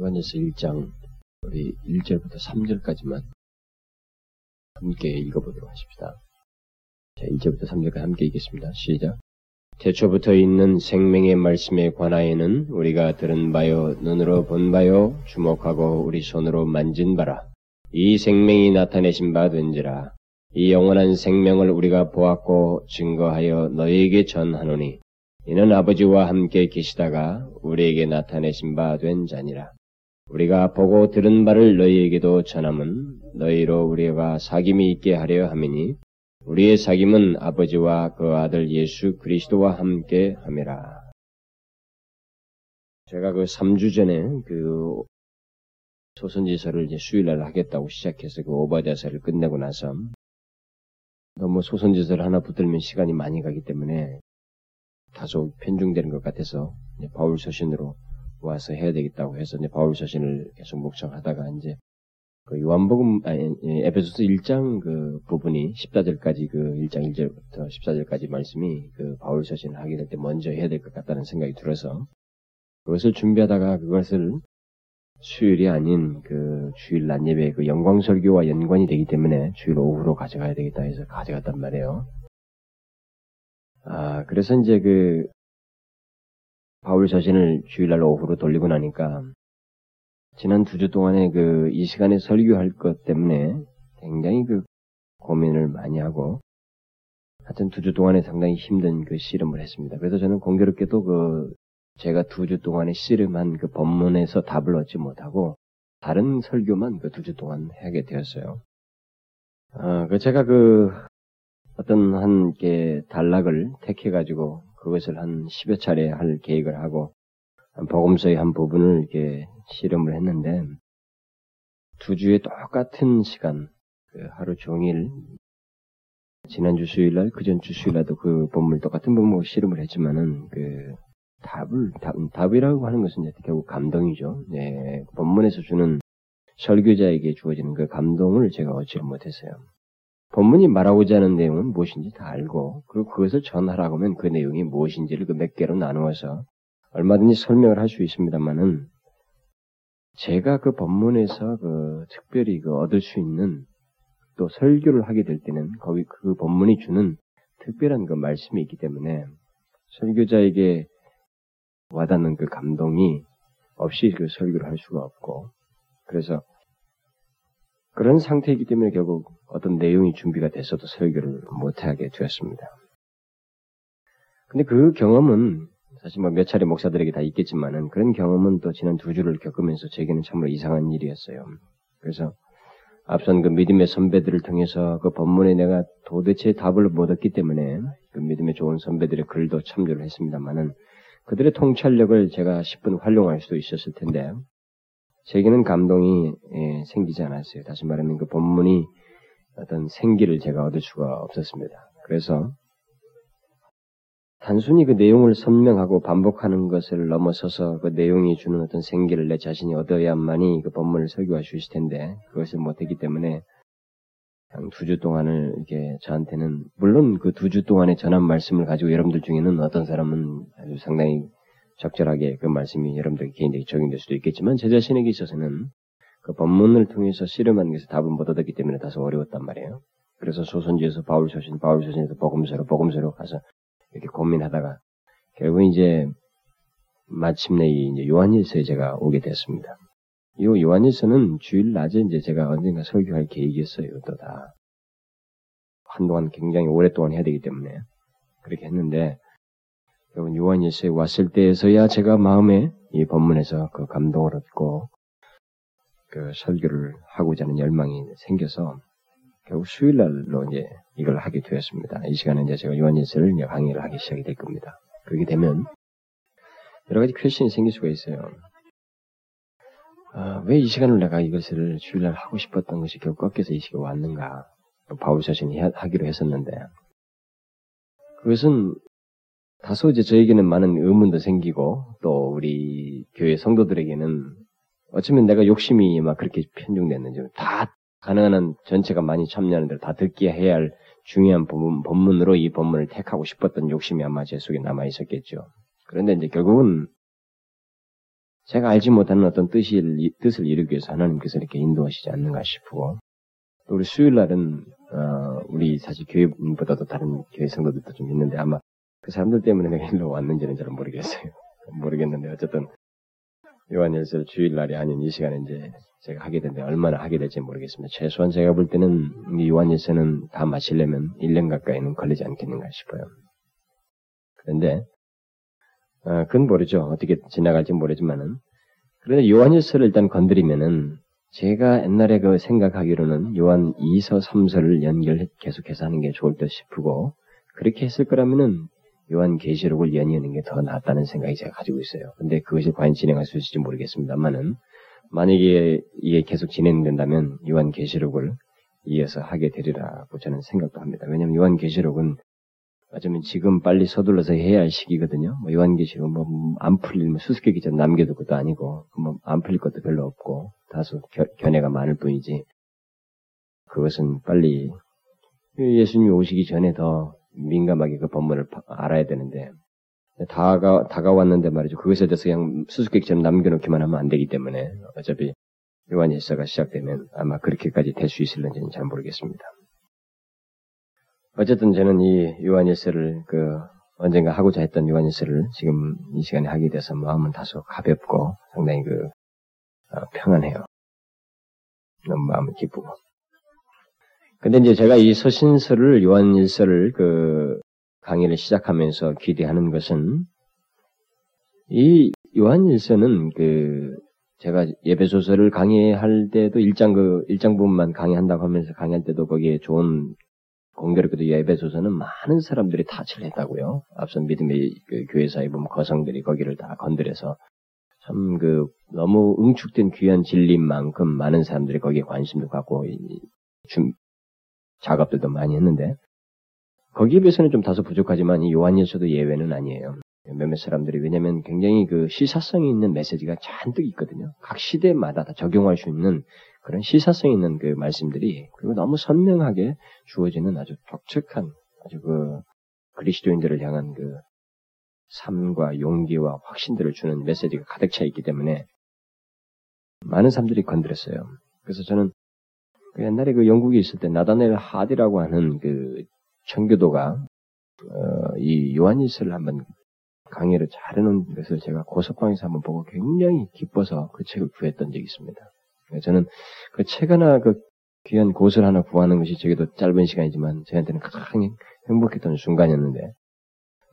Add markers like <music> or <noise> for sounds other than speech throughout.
요한일서 1장 우리 1절부터 3절까지만 함께 읽어보도록 하십시다. 자, 1절부터 3절까지 함께 읽겠습니다. 시작. 태초부터 있는 생명의 말씀에 관하여는 우리가 들은 바요, 눈으로 본 바요, 주목하고 우리 손으로 만진 바라. 이 생명이 나타내신 바 된지라. 이 영원한 생명을 우리가 보았고 증거하여 너희에게 전하노니 이는 아버지와 함께 계시다가 우리에게 나타내신 바 된 자니라. 우리가 보고 들은 바를 너희에게도 전함은 너희로 우리가 사귐이 있게 하려 함이니 우리의 사귐은 아버지와 그 아들 예수 그리스도와 함께 함이라. 제가 그 3주 전에 그 소선지서를 이제 수요일날 하겠다고 시작해서 그 오바자서를 끝내고 나서 너무 소선지서를 하나 붙들면 시간이 많이 가기 때문에 다소 편중되는 것 같아서 바울 서신으로 와서 해야 되겠다고 해서 이제 바울 서신을 계속 묵상하다가 이제 그 요한복음 아니 에베소서 1장 그 부분이 14절까지 그 1장 1절부터 14절까지 말씀이 그 바울 서신을 하게 될 때 먼저 해야 될 것 같다는 생각이 들어서 그것을 준비하다가 그것을 수요일이 아닌 그 주일 낮 예배 그 영광 설교와 연관이 되기 때문에 주일 오후로 가져가야 되겠다 해서 가져갔단 말이에요. 아, 그래서 이제 그, 바울 자신을 주일날 오후로 돌리고 나니까, 지난 두 주 동안에 그, 이 시간에 설교할 것 때문에 굉장히 그, 고민을 많이 하고, 하여튼 두 주 동안에 상당히 힘든 그 씨름을 했습니다. 그래서 저는 공교롭게도 그, 제가 두 주 동안에 씨름한 그 본문에서 답을 얻지 못하고, 다른 설교만 그 두 주 동안 하게 되었어요. 아, 그 제가 그, 어떤 한개 단락을 택해가지고 그것을 한 10여 차례 할 계획을 하고 복음서의 한 부분을 이렇게 실험을 했는데 두 주에 똑같은 시간 그 하루 종일 지난주 수요일날 그전주 수요일날도 그 본물 똑같은 본물 실험을 했지만은 그 답을 답, 답이라고 하는 것은 이제 결국 감동이죠. 네, 본문에서 주는 설교자에게 주어지는 그 감동을 제가 얻지 못했어요. 본문이 말하고자 하는 내용은 무엇인지 다 알고 그리고 그것을 전하라고 하면 그 내용이 무엇인지를 그 몇 개로 나누어서 얼마든지 설명을 할 수 있습니다만은 제가 그 본문에서 그 특별히 그 얻을 수 있는 또 설교를 하게 될 때는 거기 그 본문이 주는 특별한 그 말씀이 있기 때문에 설교자에게 와닿는 그 감동이 없이 그 설교를 할 수가 없고 그래서 그런 상태이기 때문에 결국 어떤 내용이 준비가 됐어도 설교를 못하게 되었습니다. 근데 그 경험은 사실 뭐 몇 차례 목사들에게 다 있겠지만은 그런 경험은 또 지난 두 주를 겪으면서 제게는 참으로 이상한 일이었어요. 그래서 앞선 그 믿음의 선배들을 통해서 그 본문에 내가 도대체 답을 못 얻기 때문에 그 믿음의 좋은 선배들의 글도 참조를 했습니다만은 그들의 통찰력을 제가 10분 활용할 수도 있었을 텐데 제게는 감동이 예, 생기지 않았어요. 다시 말하면 그 본문이 어떤 생기를 제가 얻을 수가 없었습니다. 그래서 단순히 그 내용을 설명하고 반복하는 것을 넘어서서 그 내용이 주는 어떤 생기를 내 자신이 얻어야만이 그 본문을 설교할 수 있을 텐데 그것을 못했기 때문에 두주 동안을 이렇게 저한테는 물론 그 두 주 동안에 전한 말씀을 가지고 여러분들 중에는 어떤 사람은 아주 상당히 적절하게 그 말씀이 여러분들 개인에게 적용될 수도 있겠지만 제 자신에게 있어서는 그 본문을 통해서 씨름하는 것에 답을 못 얻었기 때문에 다소 어려웠단 말이에요. 그래서 소선지에서 바울 서신, 바울 서신에서 복음서로, 복음서로 가서 이렇게 고민하다가 결국 이제 마침내 이제 요한일서에 제가 오게 됐습니다. 이 요한일서는 주일 낮에 이제 제가 언젠가 설교할 계획이었어요. 또 다. 한동안 굉장히 오랫동안 해야 되기 때문에 그렇게 했는데 여러분 요한일서에 왔을 때에서야 제가 마음에 이 본문에서 그 감동을 얻고 그 설교를 하고자 하는 열망이 생겨서 결국 수요일날로 이제 이걸 하게 되었습니다. 이 시간에 이제 제가 요한일서를 이제 강의를 하기 시작이 될 겁니다. 그렇게 되면 여러 가지 퀘션이 생길 수가 있어요. 아, 왜 이 시간을 내가 이것을 주일날 하고 싶었던 것이 결국 꺾여서 이 시간에 왔는가? 바울 자신이 하기로 했었는데 그것은 다소 이제 저에게는 많은 의문도 생기고 또 우리 교회 성도들에게는 어쩌면 내가 욕심이 막 그렇게 편중됐는지 다 가능한 한 전체가 많이 참여하는 대로 다 듣게 해야 할 중요한 본문, 본문으로 이 본문을 택하고 싶었던 욕심이 아마 제 속에 남아 있었겠죠. 그런데 이제 결국은 제가 알지 못하는 어떤 뜻을, 뜻을 이루기 위해서 하나님께서 이렇게 인도하시지 않는가 싶고, 또 우리 수요일 날은, 어, 우리 사실 교회보다도 다른 교회 성도들도 좀 있는데 아마 그 사람들 때문에 내가 일로 왔는지는 잘 모르겠어요. <laughs> 모르겠는데, 어쨌든, 요한일서 주일날이 아닌 이 시간에 이제 제가 하게 되는데 얼마나 하게 될지 모르겠습니다. 최소한 제가 볼 때는 이 요한일서는 다 마치려면 1년 가까이는 걸리지 않겠는가 싶어요. 그런데 어, 그건 모르죠. 어떻게 지나갈지 모르지만은 그런데 요한일서를 일단 건드리면은 제가 옛날에 그 생각하기로는 요한 2서 3서를 연결 계속해서 하는 게 좋을 듯 싶고 그렇게 했을 거라면은 요한 계시록을 연이하는 게 더 낫다는 생각이 제가 가지고 있어요. 근데 그것이 과연 진행할 수 있을지 모르겠습니다만은 만약에 이게 계속 진행된다면 요한 계시록을 이어서 하게 되리라고 저는 생각도 합니다. 왜냐하면 요한 계시록은 어쩌면 지금 빨리 서둘러서 해야 할 시기거든요. 뭐 요한 계시록 뭐안 풀릴 뭐 수수께끼 좀 남겨둘 것도 아니고 뭐안 풀릴 것도 별로 없고 다소 겨, 견해가 많을 뿐이지 그것은 빨리 예수님이 오시기 전에 더 민감하게 그 본문을 알아야 되는데 다가 다가왔는데 말이죠. 그것에 대해서 그냥 수수께끼처럼 남겨놓기만 하면 안 되기 때문에 어차피 요한일서가 시작되면 아마 그렇게까지 될 수 있을는지는 잘 모르겠습니다. 어쨌든 저는 이 요한일서를 그 언젠가 하고자 했던 요한일서를 지금 이 시간에 하게 돼서 마음은 다소 가볍고 상당히 그 어, 평안해요. 너무 마음이 기쁘고. 근데 이제 제가 이 서신서를 요한 일서를 그 강의를 시작하면서 기대하는 것은 이 요한 일서는 그 제가 예배소설을 강의할 때도 일장 그 일장 부분만 강의한다고 하면서 강의할 때도 거기에 좋은 공교롭게도 예배소서는 많은 사람들이 타치를 했다고요. 앞선 믿음의 그 교회사에 보면 거성들이 거기를 다 건드려서 참 그 너무 응축된 귀한 진리만큼 많은 사람들이 거기에 관심도 갖고 준 작업들도 많이 했는데 거기에 비해서는 좀 다소 부족하지만 이 요한일서도 예외는 아니에요. 몇몇 사람들이 왜냐하면 굉장히 그 시사성이 있는 메시지가 잔뜩 있거든요. 각 시대마다 다 적용할 수 있는 그런 시사성 있는 그 말씀들이 그리고 너무 선명하게 주어지는 아주 독특한 아주 그 그리스도인들을 향한 그 삶과 용기와 확신들을 주는 메시지가 가득 차 있기 때문에 많은 사람들이 건드렸어요. 그래서 저는 그 옛날에 그 영국에 있을 때 나다넬 하디라고 하는 그 청교도가 어, 이 요한일서를 한번 강의를 잘해놓은 것을 제가 고석방에서 한번 보고 굉장히 기뻐서 그 책을 구했던 적이 있습니다. 저는 그 책 하나 그 귀한 곳을 하나 구하는 것이 저게도 짧은 시간이지만 저한테는 가장 행복했던 순간이었는데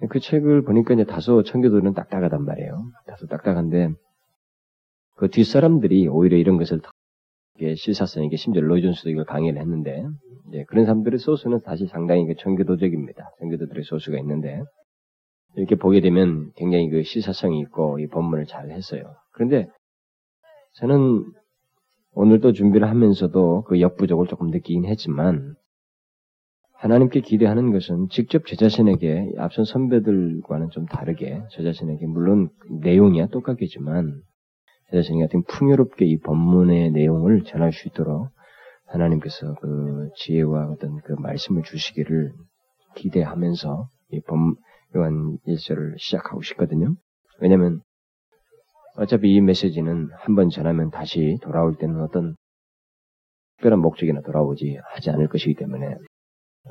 그 책을 보니까 이제 다소 청교도는 딱딱하단 말이에요. 다소 딱딱한데 그 뒷사람들이 오히려 이런 것을 실사성 있게 심지어 로이 존스도 이걸 강의를 했는데 이제 그런 사람들의 소수는 사실 상당히 그 청교도적입니다. 청교도들의 소수가 있는데 이렇게 보게 되면 굉장히 그 시사성이 있고 이 본문을 잘 했어요. 그런데 저는 오늘도 준비를 하면서도 그 역부족을 조금 느끼긴 했지만 하나님께 기대하는 것은 직접 제 자신에게 앞선 선배들과는 좀 다르게 저 자신에게 물론 내용이야 똑같겠지만 제 자신이 같은 풍요롭게 이 본문의 내용을 전할 수 있도록 하나님께서 그 지혜와 어떤 그 말씀을 주시기를 기대하면서 이 본, 요한 1절을 시작하고 싶거든요. 왜냐면 어차피 이 메시지는 한 번 전하면 다시 돌아올 때는 어떤 특별한 목적이나 돌아오지 하지 않을 것이기 때문에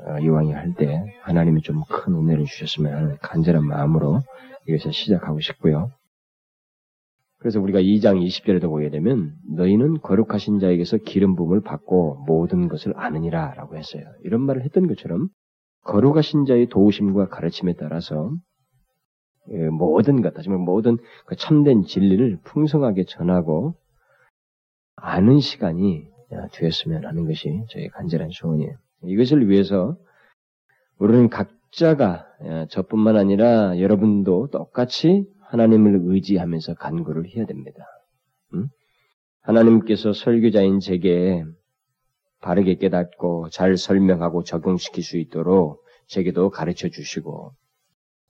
어, 이왕이 할 때 하나님이 좀 큰 은혜를 주셨으면 하는 간절한 마음으로 이것을 시작하고 싶고요. 그래서 우리가 2장 20절에도 보게 되면 너희는 거룩하신 자에게서 기름 부음을 받고 모든 것을 아느니라 라고 했어요. 이런 말을 했던 것처럼 거룩하신 자의 도우심과 가르침에 따라서 예, 모든 것, 다시 말해 모든 그 참된 진리를 풍성하게 전하고 아는 시간이 되었으면 하는 것이 저의 간절한 소원이에요. 이것을 위해서 우리는 각자가 저뿐만 아니라 여러분도 똑같이 하나님을 의지하면서 간구를 해야 됩니다. 음? 하나님께서 설교자인 제게 바르게 깨닫고 잘 설명하고 적용시킬 수 있도록 제게도 가르쳐 주시고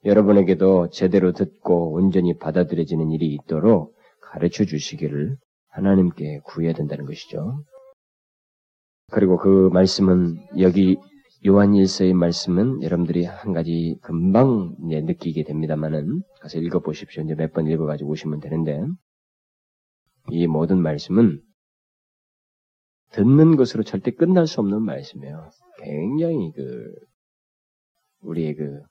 여러분에게도 제대로 듣고 온전히 받아들여지는 일이 있도록 가르쳐 주시기를 하나님께 구해야 된다는 것이죠. 그리고 그 말씀은 여기 요한일서의 말씀은 여러분들이 한 가지 금방 느끼게 됩니다만은 가서 읽어보십시오. 이제 몇 번 읽어가지고 오시면 되는데 이 모든 말씀은 듣는 것으로 절대 끝날 수 없는 말씀이에요. 굉장히 그 우리의 그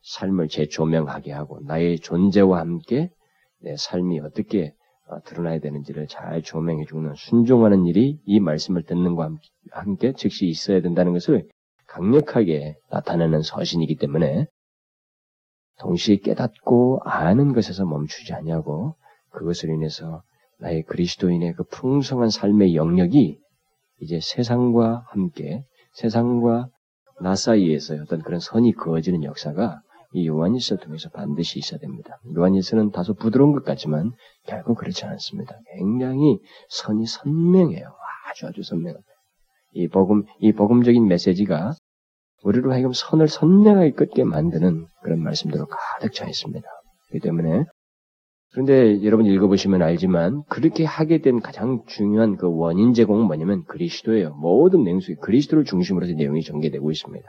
삶을 재조명하게 하고 나의 존재와 함께 내 삶이 어떻게 어, 드러나야 되는지를 잘 조명해 주는 순종하는 일이 이 말씀을 듣는 것과 함께 즉시 있어야 된다는 것을 강력하게 나타내는 서신이기 때문에 동시에 깨닫고 아는 것에서 멈추지 않냐고 그것을 인해서 나의 그리스도인의 그 풍성한 삶의 영역이 이제 세상과 함께 세상과 나 사이에서 어떤 그런 선이 그어지는 역사가 이 요한일서를 통해서 반드시 있어야 됩니다. 요한일서는 다소 부드러운 것 같지만 결국 그렇지 않습니다. 굉장히 선이 선명해요. 아주 아주 선명합니다. 이 복음, 이 복음적인 메시지가 우리로 하여금 선을 선명하게 긋게 만드는 그런 말씀들로 가득 차 있습니다. 그렇기 때문에 그런데 여러분 읽어보시면 알지만 그렇게 하게 된 가장 중요한 그 원인 제공은 뭐냐면 그리스도예요. 모든 속에 그리스도를 중심으로 해서 내용이 전개되고 있습니다.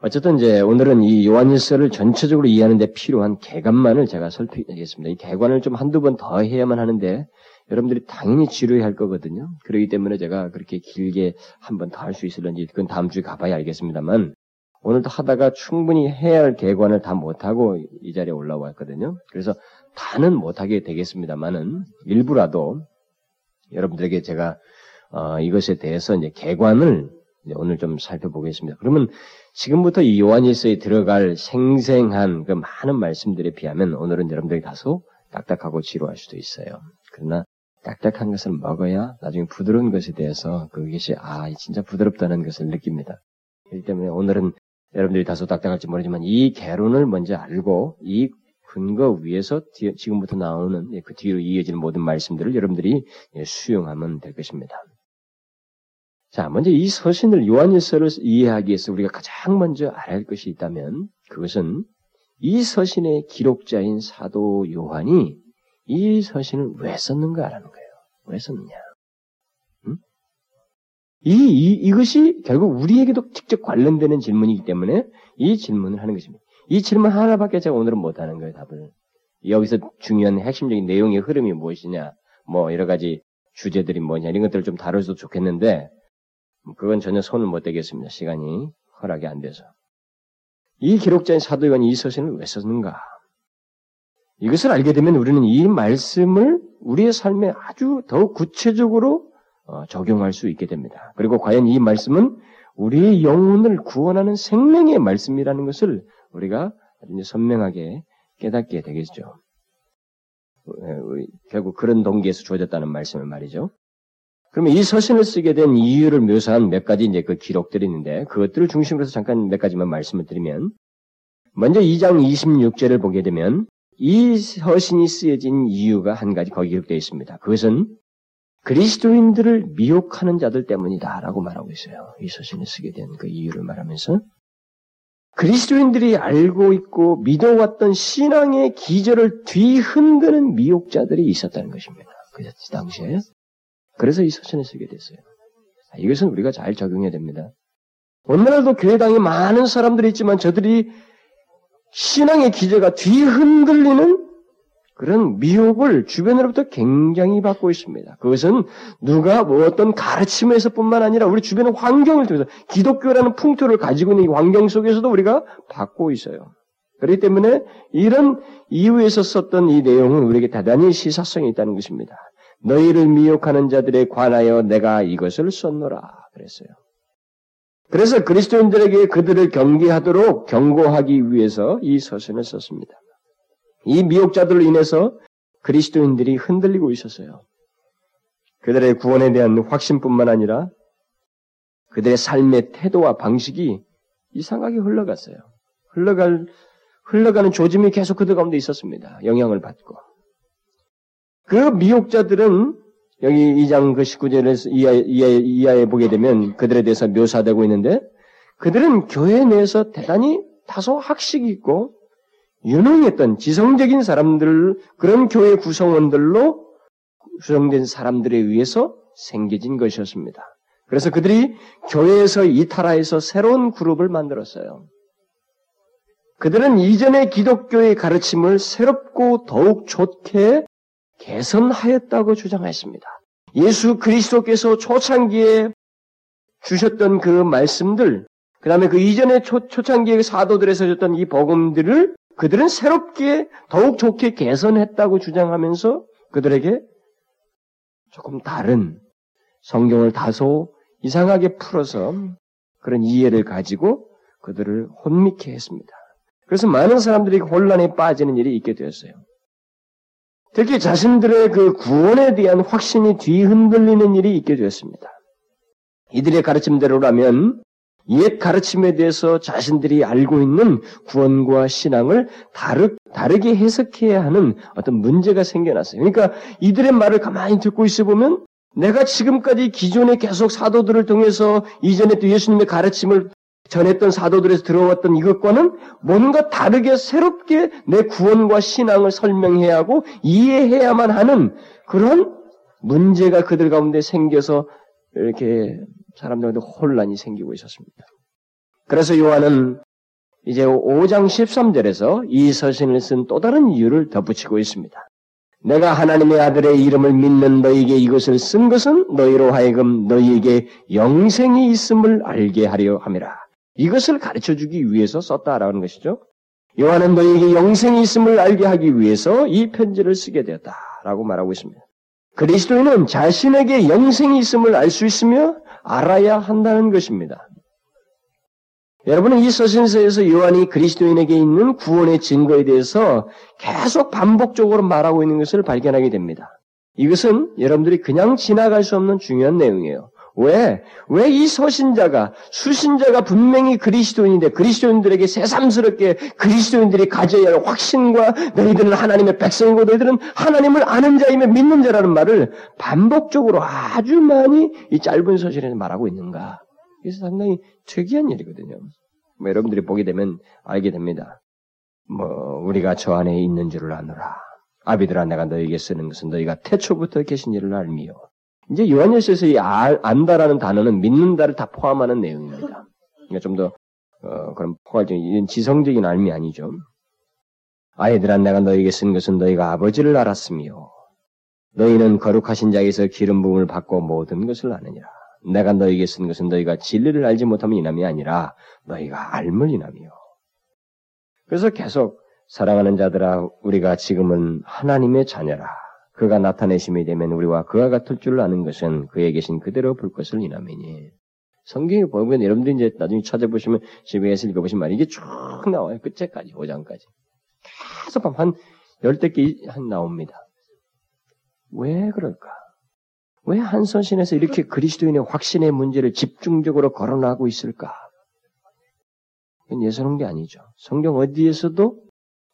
어쨌든 이제 오늘은 이 요한일서를 전체적으로 이해하는 데 필요한 개관만을 제가 설명하겠습니다. 이 개관을 좀 한두 번 더 해야만 하는데 여러분들이 당연히 지루해 할 거거든요. 그렇기 때문에 제가 그렇게 길게 한 번 더 할 수 있을런지 그건 다음 주에 가봐야 알겠습니다만 오늘도 하다가 충분히 해야 할 개관을 다 못하고 이 자리에 올라왔거든요. 그래서 다는 못하게 되겠습니다만은 일부라도 여러분들에게 제가 어, 이것에 대해서 이제 개관을 오늘 좀 살펴보겠습니다. 그러면 지금부터 이 요한일서에 들어갈 생생한 그 많은 말씀들에 비하면 오늘은 여러분들이 다소 딱딱하고 지루할 수도 있어요. 그러나 딱딱한 것을 먹어야 나중에 부드러운 것에 대해서 그것이 아 진짜 부드럽다는 것을 느낍니다. 그렇기 때문에 오늘은 여러분들이 다소 딱딱할지 모르지만 이 개론을 먼저 알고 이 근거 위에서 지금부터 나오는 그 뒤로 이어지는 모든 말씀들을 여러분들이 수용하면 될 것입니다. 자, 먼저 이 서신을 요한일서를 이해하기 위해서 우리가 가장 먼저 알아야 할 것이 있다면 그것은 이 서신의 기록자인 사도 요한이 이 서신을 왜 썼는가라는 거예요. 왜 썼느냐? 음? 이, 이, 이것이 결국 우리에게도 직접 관련되는 질문이기 때문에 이 질문을 하는 것입니다. 이 질문 하나밖에 제가 오늘은 못하는 거예요, 답을. 여기서 중요한 핵심적인 내용의 흐름이 무엇이냐, 뭐 여러 가지 주제들이 뭐냐, 이런 것들을 좀 다뤄도 좋겠는데, 그건 전혀 손을 못 대겠습니다. 시간이 허락이 안 돼서. 이 기록자인 사도 요한이 이 서신을 왜 썼는가? 이것을 알게 되면 우리는 이 말씀을 우리의 삶에 아주 더 구체적으로 어, 적용할 수 있게 됩니다. 그리고 과연 이 말씀은 우리의 영혼을 구원하는 생명의 말씀이라는 것을 우리가 선명하게 깨닫게 되겠죠. 결국 그런 동기에서 주어졌다는 말씀을 말이죠. 그러면 이 서신을 쓰게 된 이유를 묘사한 몇 가지 이제 그 기록들이 있는데 그것들을 중심으로 해서 잠깐 몇 가지만 말씀을 드리면 먼저 2장 26절을 보게 되면 이 서신이 쓰여진 이유가 한 가지 거기 기록되어 있습니다. 그것은 그리스도인들을 미혹하는 자들 때문이다라고 말하고 있어요. 이 서신을 쓰게 된 그 이유를 말하면서 그리스도인들이 알고 있고 믿어왔던 신앙의 기절을 뒤흔드는 미혹자들이 있었다는 것입니다. 그 당시에 그래서 이 서신을 쓰게 됐어요. 이것은 우리가 잘 적용해야 됩니다. 오늘날도 교회당에 많은 사람들이 있지만 저들이 신앙의 기제가 뒤흔들리는 그런 미혹을 주변으로부터 굉장히 받고 있습니다. 그것은 누가 뭐 어떤 가르침에서 뿐만 아니라 우리 주변의 환경을 통해서 기독교라는 풍토를 가지고 있는 이 환경 속에서도 우리가 받고 있어요. 그렇기 때문에 이런 이유에서 썼던 이 내용은 우리에게 대단히 시사성이 있다는 것입니다. 너희를 미혹하는 자들에 관하여 내가 이것을 썼노라 그랬어요. 그래서 그리스도인들에게 그들을 경계하도록 경고하기 위해서 이 서신을 썼습니다. 이 미혹자들로 인해서 그리스도인들이 흔들리고 있었어요. 그들의 구원에 대한 확신뿐만 아니라 그들의 삶의 태도와 방식이 이상하게 흘러갔어요. 흘러갈, 흘러가는 조짐이 계속 그들 가운데 있었습니다. 영향을 받고. 그 미혹자들은 여기 2장 그 19절에서 이하, 이하, 이하에 보게 되면 그들에 대해서 묘사되고 있는데 그들은 교회 내에서 대단히 다소 학식이 있고 유능했던 지성적인 사람들, 그런 교회 구성원들로 구성된 사람들에 의해서 생겨진 것이었습니다. 그래서 그들이 교회에서 이탈하여서 새로운 그룹을 만들었어요. 그들은 이전의 기독교의 가르침을 새롭고 더욱 좋게 개선하였다고 주장했습니다. 예수 그리스도께서 초창기에 주셨던 그 말씀들, 그 다음에 그 이전에 초, 초창기의 사도들에서 줬던 이 복음들을 그들은 새롭게 더욱 좋게 개선했다고 주장하면서 그들에게 조금 다른 성경을 다소 이상하게 풀어서 그런 이해를 가지고 그들을 혼미케 했습니다. 그래서 많은 사람들이 혼란에 빠지는 일이 있게 되었어요. 특히 자신들의 그 구원에 대한 확신이 뒤흔들리는 일이 있게 되었습니다. 이들의 가르침대로라면 옛 가르침에 대해서 자신들이 알고 있는 구원과 신앙을 다르, 다르게 해석해야 하는 어떤 문제가 생겨났어요. 그러니까 이들의 말을 가만히 듣고 있어 보면 내가 지금까지 기존에 계속 사도들을 통해서 이전에 또 예수님의 가르침을 전했던 사도들에서 들어왔던 이것과는 뭔가 다르게 새롭게 내 구원과 신앙을 설명해야 하고 이해해야만 하는 그런 문제가 그들 가운데 생겨서 이렇게 사람들한테 혼란이 생기고 있었습니다. 그래서 요한은 이제 5장 13절에서 이 서신을 쓴 또 다른 이유를 덧붙이고 있습니다. 내가 하나님의 아들의 이름을 믿는 너에게 이것을 쓴 것은 너희로 하여금 너희에게 영생이 있음을 알게 하려 함이라. 이것을 가르쳐 주기 위해서 썼다라는 것이죠. 요한은 너희에게 영생이 있음을 알게 하기 위해서 이 편지를 쓰게 되었다라고 말하고 있습니다. 그리스도인은 자신에게 영생이 있음을 알 수 있으며 알아야 한다는 것입니다. 여러분은 이 서신서에서 요한이 그리스도인에게 있는 구원의 증거에 대해서 계속 반복적으로 말하고 있는 것을 발견하게 됩니다. 이것은 여러분들이 그냥 지나갈 수 없는 중요한 내용이에요. 왜? 왜 이 서신자가, 수신자가 분명히 그리스도인인데, 그리스도인들에게 새삼스럽게 그리스도인들이 가져야 할 확신과 너희들은 하나님의 백성이고 너희들은 하나님을 아는 자이며 믿는 자라는 말을 반복적으로 아주 많이 이 짧은 서신에서 말하고 있는가? 이게 상당히 특이한 일이거든요. 뭐 여러분들이 보게 되면 알게 됩니다. 뭐, 우리가 저 안에 있는 줄을 아노라. 아비들아 내가 너에게 쓰는 것은 너희가 태초부터 계신 일을 알미요. 이제 요한일서에서 이 알, 안다라는 단어는 믿는다를 다 포함하는 내용입니다. 그러니까 좀더 어, 그런 포괄적인 지성적인 알미 아니죠. 아이들아 내가 너에게 쓴 것은 너희가 아버지를 알았으며 너희는 거룩하신 자에서 기름 부음을 받고 모든 것을 아느니라. 내가 너에게 쓴 것은 너희가 진리를 알지 못하면 이남이 아니라 너희가 알물 이남이요. 그래서 계속 사랑하는 자들아 우리가 지금은 하나님의 자녀라. 그가 나타내심이 되면 우리와 그와 같을 줄 아는 것은 그에 계신 그대로 볼 것을 이남이니. 성경에 보면 여러분들이 이제 나중에 찾아보시면 집에서 읽어보신 말이 이게 쭉 나와요. 끝에까지, 5장까지. 계속 한 열댓 개한 나옵니다. 왜 그럴까? 왜 한선신에서 이렇게 그리스도인의 확신의 문제를 집중적으로 거론하고 있을까? 예사놓은 게 아니죠. 성경 어디에서도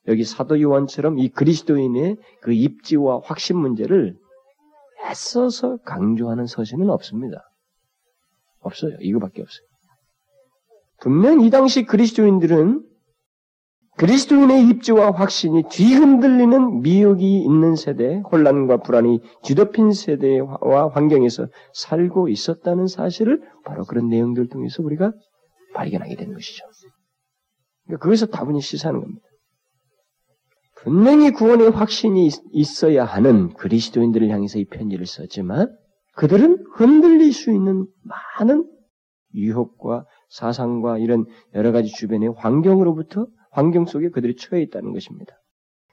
여기 사도 요한처럼 이 그리스도인의 그 입지와 확신 문제를 애써서 강조하는 서신은 없습니다. 없어요. 이거밖에 없어요. 분명 이 당시 그리스도인들은 그리스도인의 입지와 확신이 뒤흔들리는 미혹이 있는 세대, 혼란과 불안이 뒤덮인 세대와 환경에서 살고 있었다는 사실을 바로 그런 내용들 통해서 우리가 발견하게 되는 것이죠. 그러니까 그것을 다분히 시사하는 겁니다. 분명히 구원의 확신이 있어야 하는 그리스도인들을 향해서 이 편지를 썼지만 그들은 흔들릴 수 있는 많은 유혹과 사상과 이런 여러 가지 주변의 환경으로부터 환경 속에 그들이 처해 있다는 것입니다.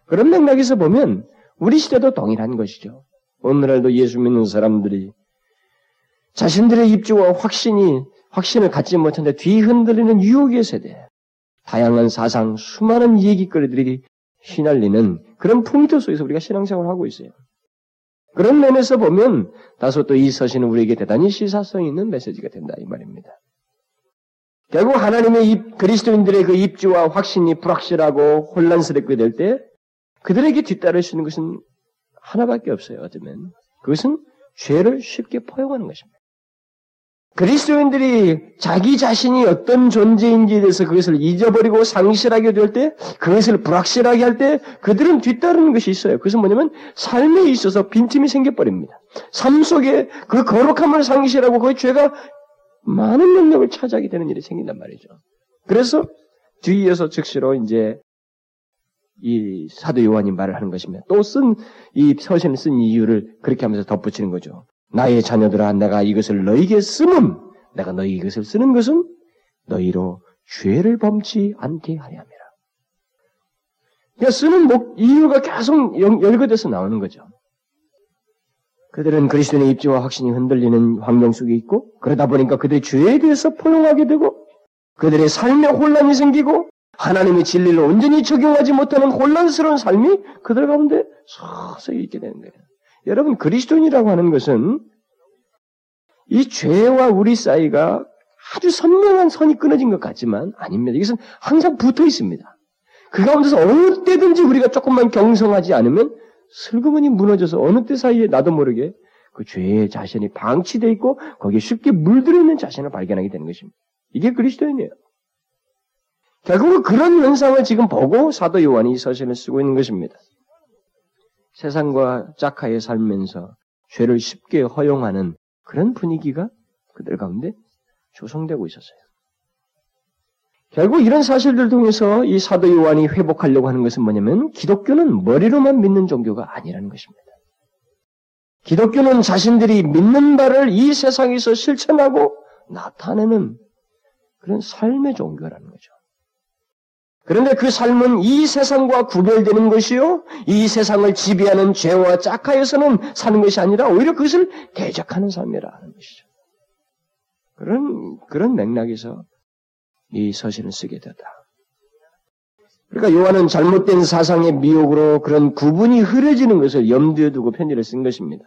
그런 맥락에서 보면 우리 시대도 동일한 것이죠. 오늘날도 예수 믿는 사람들이 자신들의 입지와 확신이 확신을 갖지 못한데 뒤흔들리는 유혹의 세대, 다양한 사상, 수많은 얘기거리들이 휘날리는 그런 풍토 속에서 우리가 신앙생활을 하고 있어요. 그런 면에서 보면 다소 또 이 서신은 우리에게 대단히 시사성 있는 메시지가 된다 이 말입니다. 결국 하나님의 입, 그리스도인들의 그 입지와 확신이 불확실하고 혼란스럽게 될 때 그들에게 뒤따를 수 있는 것은 하나밖에 없어요. 어쩌면 그것은 죄를 쉽게 포용하는 것입니다. 그리스도인들이 자기 자신이 어떤 존재인지에 대해서 그것을 잊어버리고 상실하게 될 때, 그것을 불확실하게 할 때, 그들은 뒤따르는 것이 있어요. 그것은 뭐냐면, 삶에 있어서 빈틈이 생겨버립니다. 삶 속에 그 거룩함을 상실하고 그 죄가 많은 영역을 차지하게 되는 일이 생긴단 말이죠. 그래서 뒤이어서 즉시로 이제 이 사도 요한이 말을 하는 것입니다. 또 쓴 이 서신을 쓴 이유를 그렇게 하면서 덧붙이는 거죠. 나의 자녀들아 내가 이것을 너희에게 쓰면 내가 너희 이것을 쓰는 것은 너희로 죄를 범치 않게 하려 함이라. 그러니까 쓰는 목, 이유가 계속 열거돼서 나오는 거죠. 그들은 그리스도인의 입지와 확신이 흔들리는 환경 속에 있고 그러다 보니까 그들의 죄에 대해서 포용하게 되고 그들의 삶에 혼란이 생기고 하나님의 진리를 온전히 적용하지 못하는 혼란스러운 삶이 그들 가운데 서서히 있게 되는 거예요. 여러분 그리스도인이라고 하는 것은 이 죄와 우리 사이가 아주 선명한 선이 끊어진 것 같지만 아닙니다. 이것은 항상 붙어 있습니다. 그 가운데서 어느 때든지 우리가 조금만 경성하지 않으면 슬그머니 무너져서 어느 때 사이에 나도 모르게 그 죄의 자신이 방치되어 있고 거기에 쉽게 물들어 있는 자신을 발견하게 되는 것입니다. 이게 그리스도인이에요. 결국은 그런 현상을 지금 보고 사도 요한이 서신을 쓰고 있는 것입니다. 세상과 짝하에 살면서 죄를 쉽게 허용하는 그런 분위기가 그들 가운데 조성되고 있었어요. 결국 이런 사실들을 통해서 이 사도 요한이 회복하려고 하는 것은 뭐냐면 기독교는 머리로만 믿는 종교가 아니라는 것입니다. 기독교는 자신들이 믿는 바를 이 세상에서 실천하고 나타내는 그런 삶의 종교라는 거죠. 그런데 그 삶은 이 세상과 구별되는 것이요, 이 세상을 지배하는 죄와 짝하여서는 사는 것이 아니라 오히려 그것을 대적하는 삶이라는 것이죠. 그런, 그런 맥락에서 이 서신을 쓰게 되다. 그러니까 요한은 잘못된 사상의 미혹으로 그런 구분이 흐려지는 것을 염두에 두고 편지를 쓴 것입니다.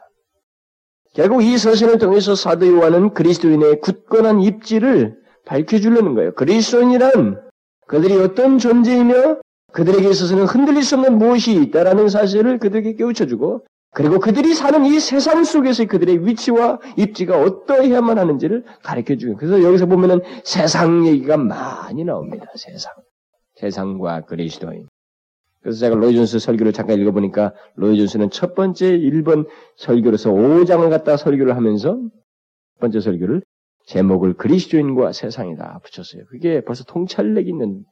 결국 이 서신을 통해서 사도 요한은 그리스도인의 굳건한 입지를 밝혀주려는 거예요. 그리스도인이란 그들이 어떤 존재이며 그들에게 있어서는 흔들릴 수 없는 무엇이 있다라는 사실을 그들에게 깨우쳐주고 그리고 그들이 사는 이 세상 속에서 그들의 위치와 입지가 어떠해야만 하는지를 가르쳐 주고 그래서 여기서 보면은 세상 얘기가 많이 나옵니다. 세상. 세상과 그리스도인. 그래서 제가 로이존스 설교를 잠깐 읽어보니까 로이존스는 첫 번째 1번 설교로서 5장을 갖다 설교를 하면서 첫 번째 설교를 제목을 그리스도인과 세상이다 붙였어요. 그게 벌써 통찰력 있는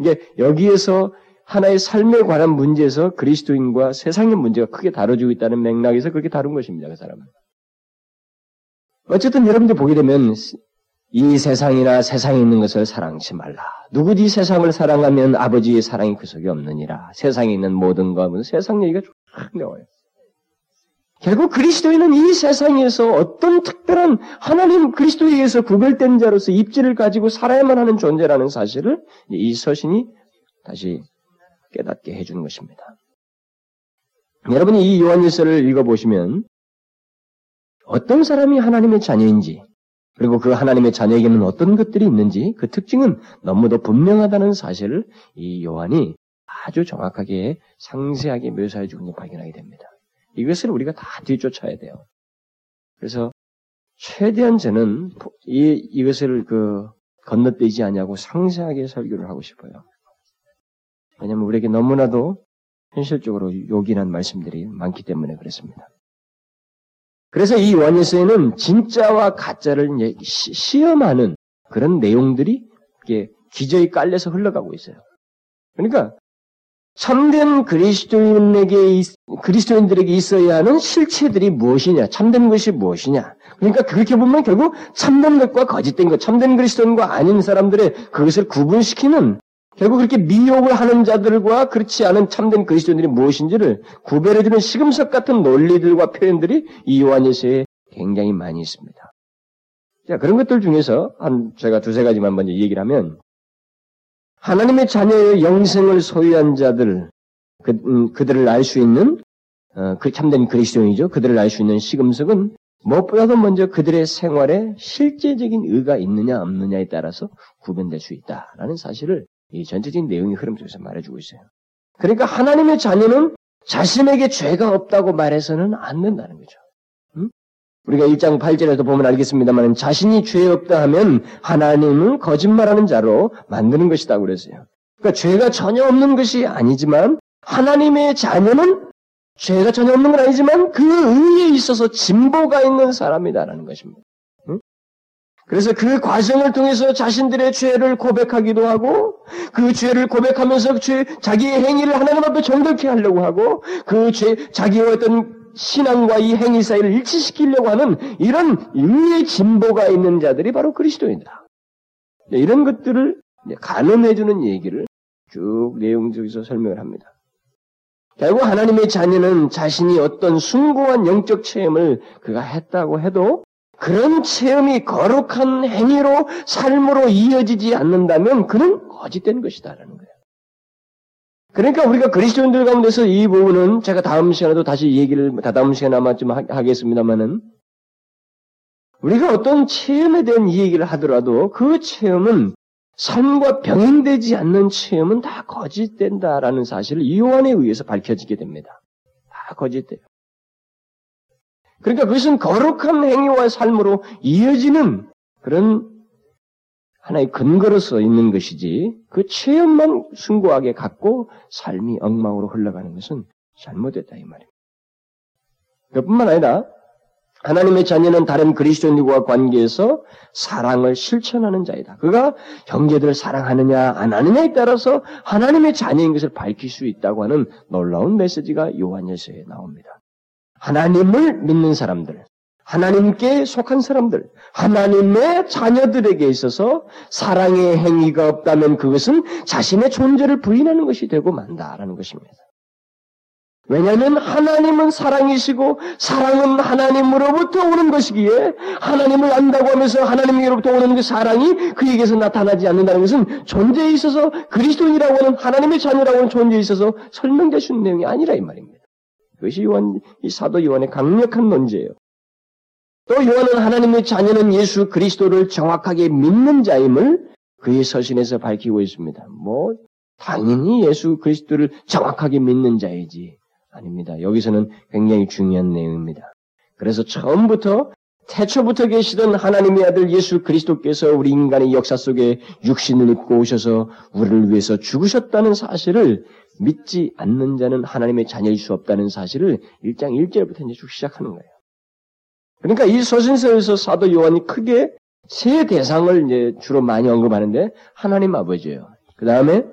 이게 여기에서 하나의 삶에 관한 문제에서 그리스도인과 세상의 문제가 크게 다뤄지고 있다는 맥락에서 그렇게 다룬 것입니다. 그 사람은. 어쨌든 여러분들 보게 되면 이 세상이나 세상에 있는 것을 사랑치 말라. 누구지 세상을 사랑하면 아버지의 사랑이 그 속에 없느니라. 세상에 있는 모든 것은 세상 얘기가 쫙 나와요. 결국 그리스도인은 이 세상에서 어떤 특별한 하나님 그리스도에 의해서 구별된 자로서 입지를 가지고 살아야만 하는 존재라는 사실을 이 서신이 다시 깨닫게 해주는 것입니다. 여러분이 이 요한일서를 읽어보시면 어떤 사람이 하나님의 자녀인지 그리고 그 하나님의 자녀에게는 어떤 것들이 있는지 그 특징은 너무도 분명하다는 사실을 이 요한이 아주 정확하게 상세하게 묘사해 주고 발견하게 됩니다. 이것을 우리가 다 뒤쫓아야 돼요. 그래서 최대한 저는 이, 이것을 그 건너뛰지 않냐고 상세하게 설교를 하고 싶어요. 왜냐하면 우리에게 너무나도 현실적으로 요긴한 말씀들이 많기 때문에 그렇습니다. 그래서 이 요한일서에는 진짜와 가짜를 시험하는 그런 내용들이 기저에 깔려서 흘러가고 있어요. 그러니까 참된 그리스도인에게 그리스도인들에게 있어야 하는 실체들이 무엇이냐, 참된 것이 무엇이냐. 그러니까 그렇게 보면 결국 참된 것과 거짓된 것, 참된 그리스도인과 아닌 사람들의 그것을 구분시키는 결국 그렇게 미혹을 하는 자들과 그렇지 않은 참된 그리스도인들이 무엇인지를 구별해주는 시금석 같은 논리들과 표현들이 이 요한일서에 굉장히 많이 있습니다. 자, 그런 것들 중에서 한 제가 두세 가지만 먼저 얘기를 하면 하나님의 자녀의 영생을 소유한 자들 그, 음, 그들을 알 수 있는 어, 그 참된 그리스도인이죠. 그들을 알 수 있는 시금석은 무엇보다도 먼저 그들의 생활에 실제적인 의가 있느냐 없느냐에 따라서 구분될 수 있다라는 사실을 이 전체적인 내용의 흐름 속에서 말해주고 있어요. 그러니까 하나님의 자녀는 자신에게 죄가 없다고 말해서는 안 된다는 거죠. 음? 우리가 1장 8절에도 보면 알겠습니다만 자신이 죄 없다 하면 하나님은 거짓말하는 자로 만드는 것이다 그랬어요. 그러니까 죄가 전혀 없는 것이 아니지만 하나님의 자녀는 죄가 전혀 없는 건 아니지만 그 의에 있어서 진보가 있는 사람이다라는 것입니다. 그래서 그 과정을 통해서 자신들의 죄를 고백하기도 하고 그 죄를 고백하면서 죄, 자기의 행위를 하나님 앞에 정결케 하려고 하고 그 죄, 자기의 어떤 신앙과 이 행위 사이를 일치시키려고 하는 이런 의의 진보가 있는 자들이 바로 그리스도인이다. 네, 이런 것들을 가늠해주는 얘기를 쭉 내용 적에서 설명을 합니다. 결국 하나님의 자녀는 자신이 어떤 숭고한 영적 체험을 그가 했다고 해도 그런 체험이 거룩한 행위로 삶으로 이어지지 않는다면 그는 거짓된 것이다라는 거예요. 그러니까 우리가 그리스도인들 가운데서 이 부분은 제가 다음 시간에도 다시 얘기를 다다음 시간에 아마 좀 하겠습니다만은 우리가 어떤 체험에 대한 이 얘기를 하더라도 그 체험은 삶과 병행되지 않는 체험은 다 거짓된다라는 사실을 이요한에 의해서 밝혀지게 됩니다. 다 거짓돼요. 그러니까 그것은 거룩한 행위와 삶으로 이어지는 그런 하나의 근거로서 있는 것이지 그 체험만 숭고하게 갖고 삶이 엉망으로 흘러가는 것은 잘못됐다 이 말입니다. 그뿐만 아니라 하나님의 자녀는 다른 그리스도인과 관계에서 사랑을 실천하는 자이다. 그가 형제들을 사랑하느냐 안 하느냐에 따라서 하나님의 자녀인 것을 밝힐 수 있다고 하는 놀라운 메시지가 요한일서에 나옵니다. 하나님을 믿는 사람들, 하나님께 속한 사람들, 하나님의 자녀들에게 있어서 사랑의 행위가 없다면 그것은 자신의 존재를 부인하는 것이 되고 만다라는 것입니다. 왜냐하면 하나님은 사랑이시고 사랑은 하나님으로부터 오는 것이기에 하나님을 안다고 하면서 하나님으로부터 오는 그 사랑이 그에게서 나타나지 않는다는 것은 존재에 있어서 그리스도인이라고 하는 하나님의 자녀라고 하는 존재에 있어서 설명될 수 있는 내용이 아니라 이 말입니다. 그것이 요한, 이 사도 요한의 강력한 논제예요. 또 요한은 하나님의 자녀는 예수 그리스도를 정확하게 믿는 자임을 그의 서신에서 밝히고 있습니다. 뭐 당연히 예수 그리스도를 정확하게 믿는 자이지. 아닙니다. 여기서는 굉장히 중요한 내용입니다. 그래서 처음부터 태초부터 계시던 하나님의 아들 예수 그리스도께서 우리 인간의 역사 속에 육신을 입고 오셔서 우리를 위해서 죽으셨다는 사실을 믿지 않는 자는 하나님의 자녀일 수 없다는 사실을 1장 1절부터 이제 쭉 시작하는 거예요. 그러니까 이 서신서에서 사도 요한이 크게 세 대상을 이제 주로 많이 언급하는데 하나님 아버지예요. 그 다음에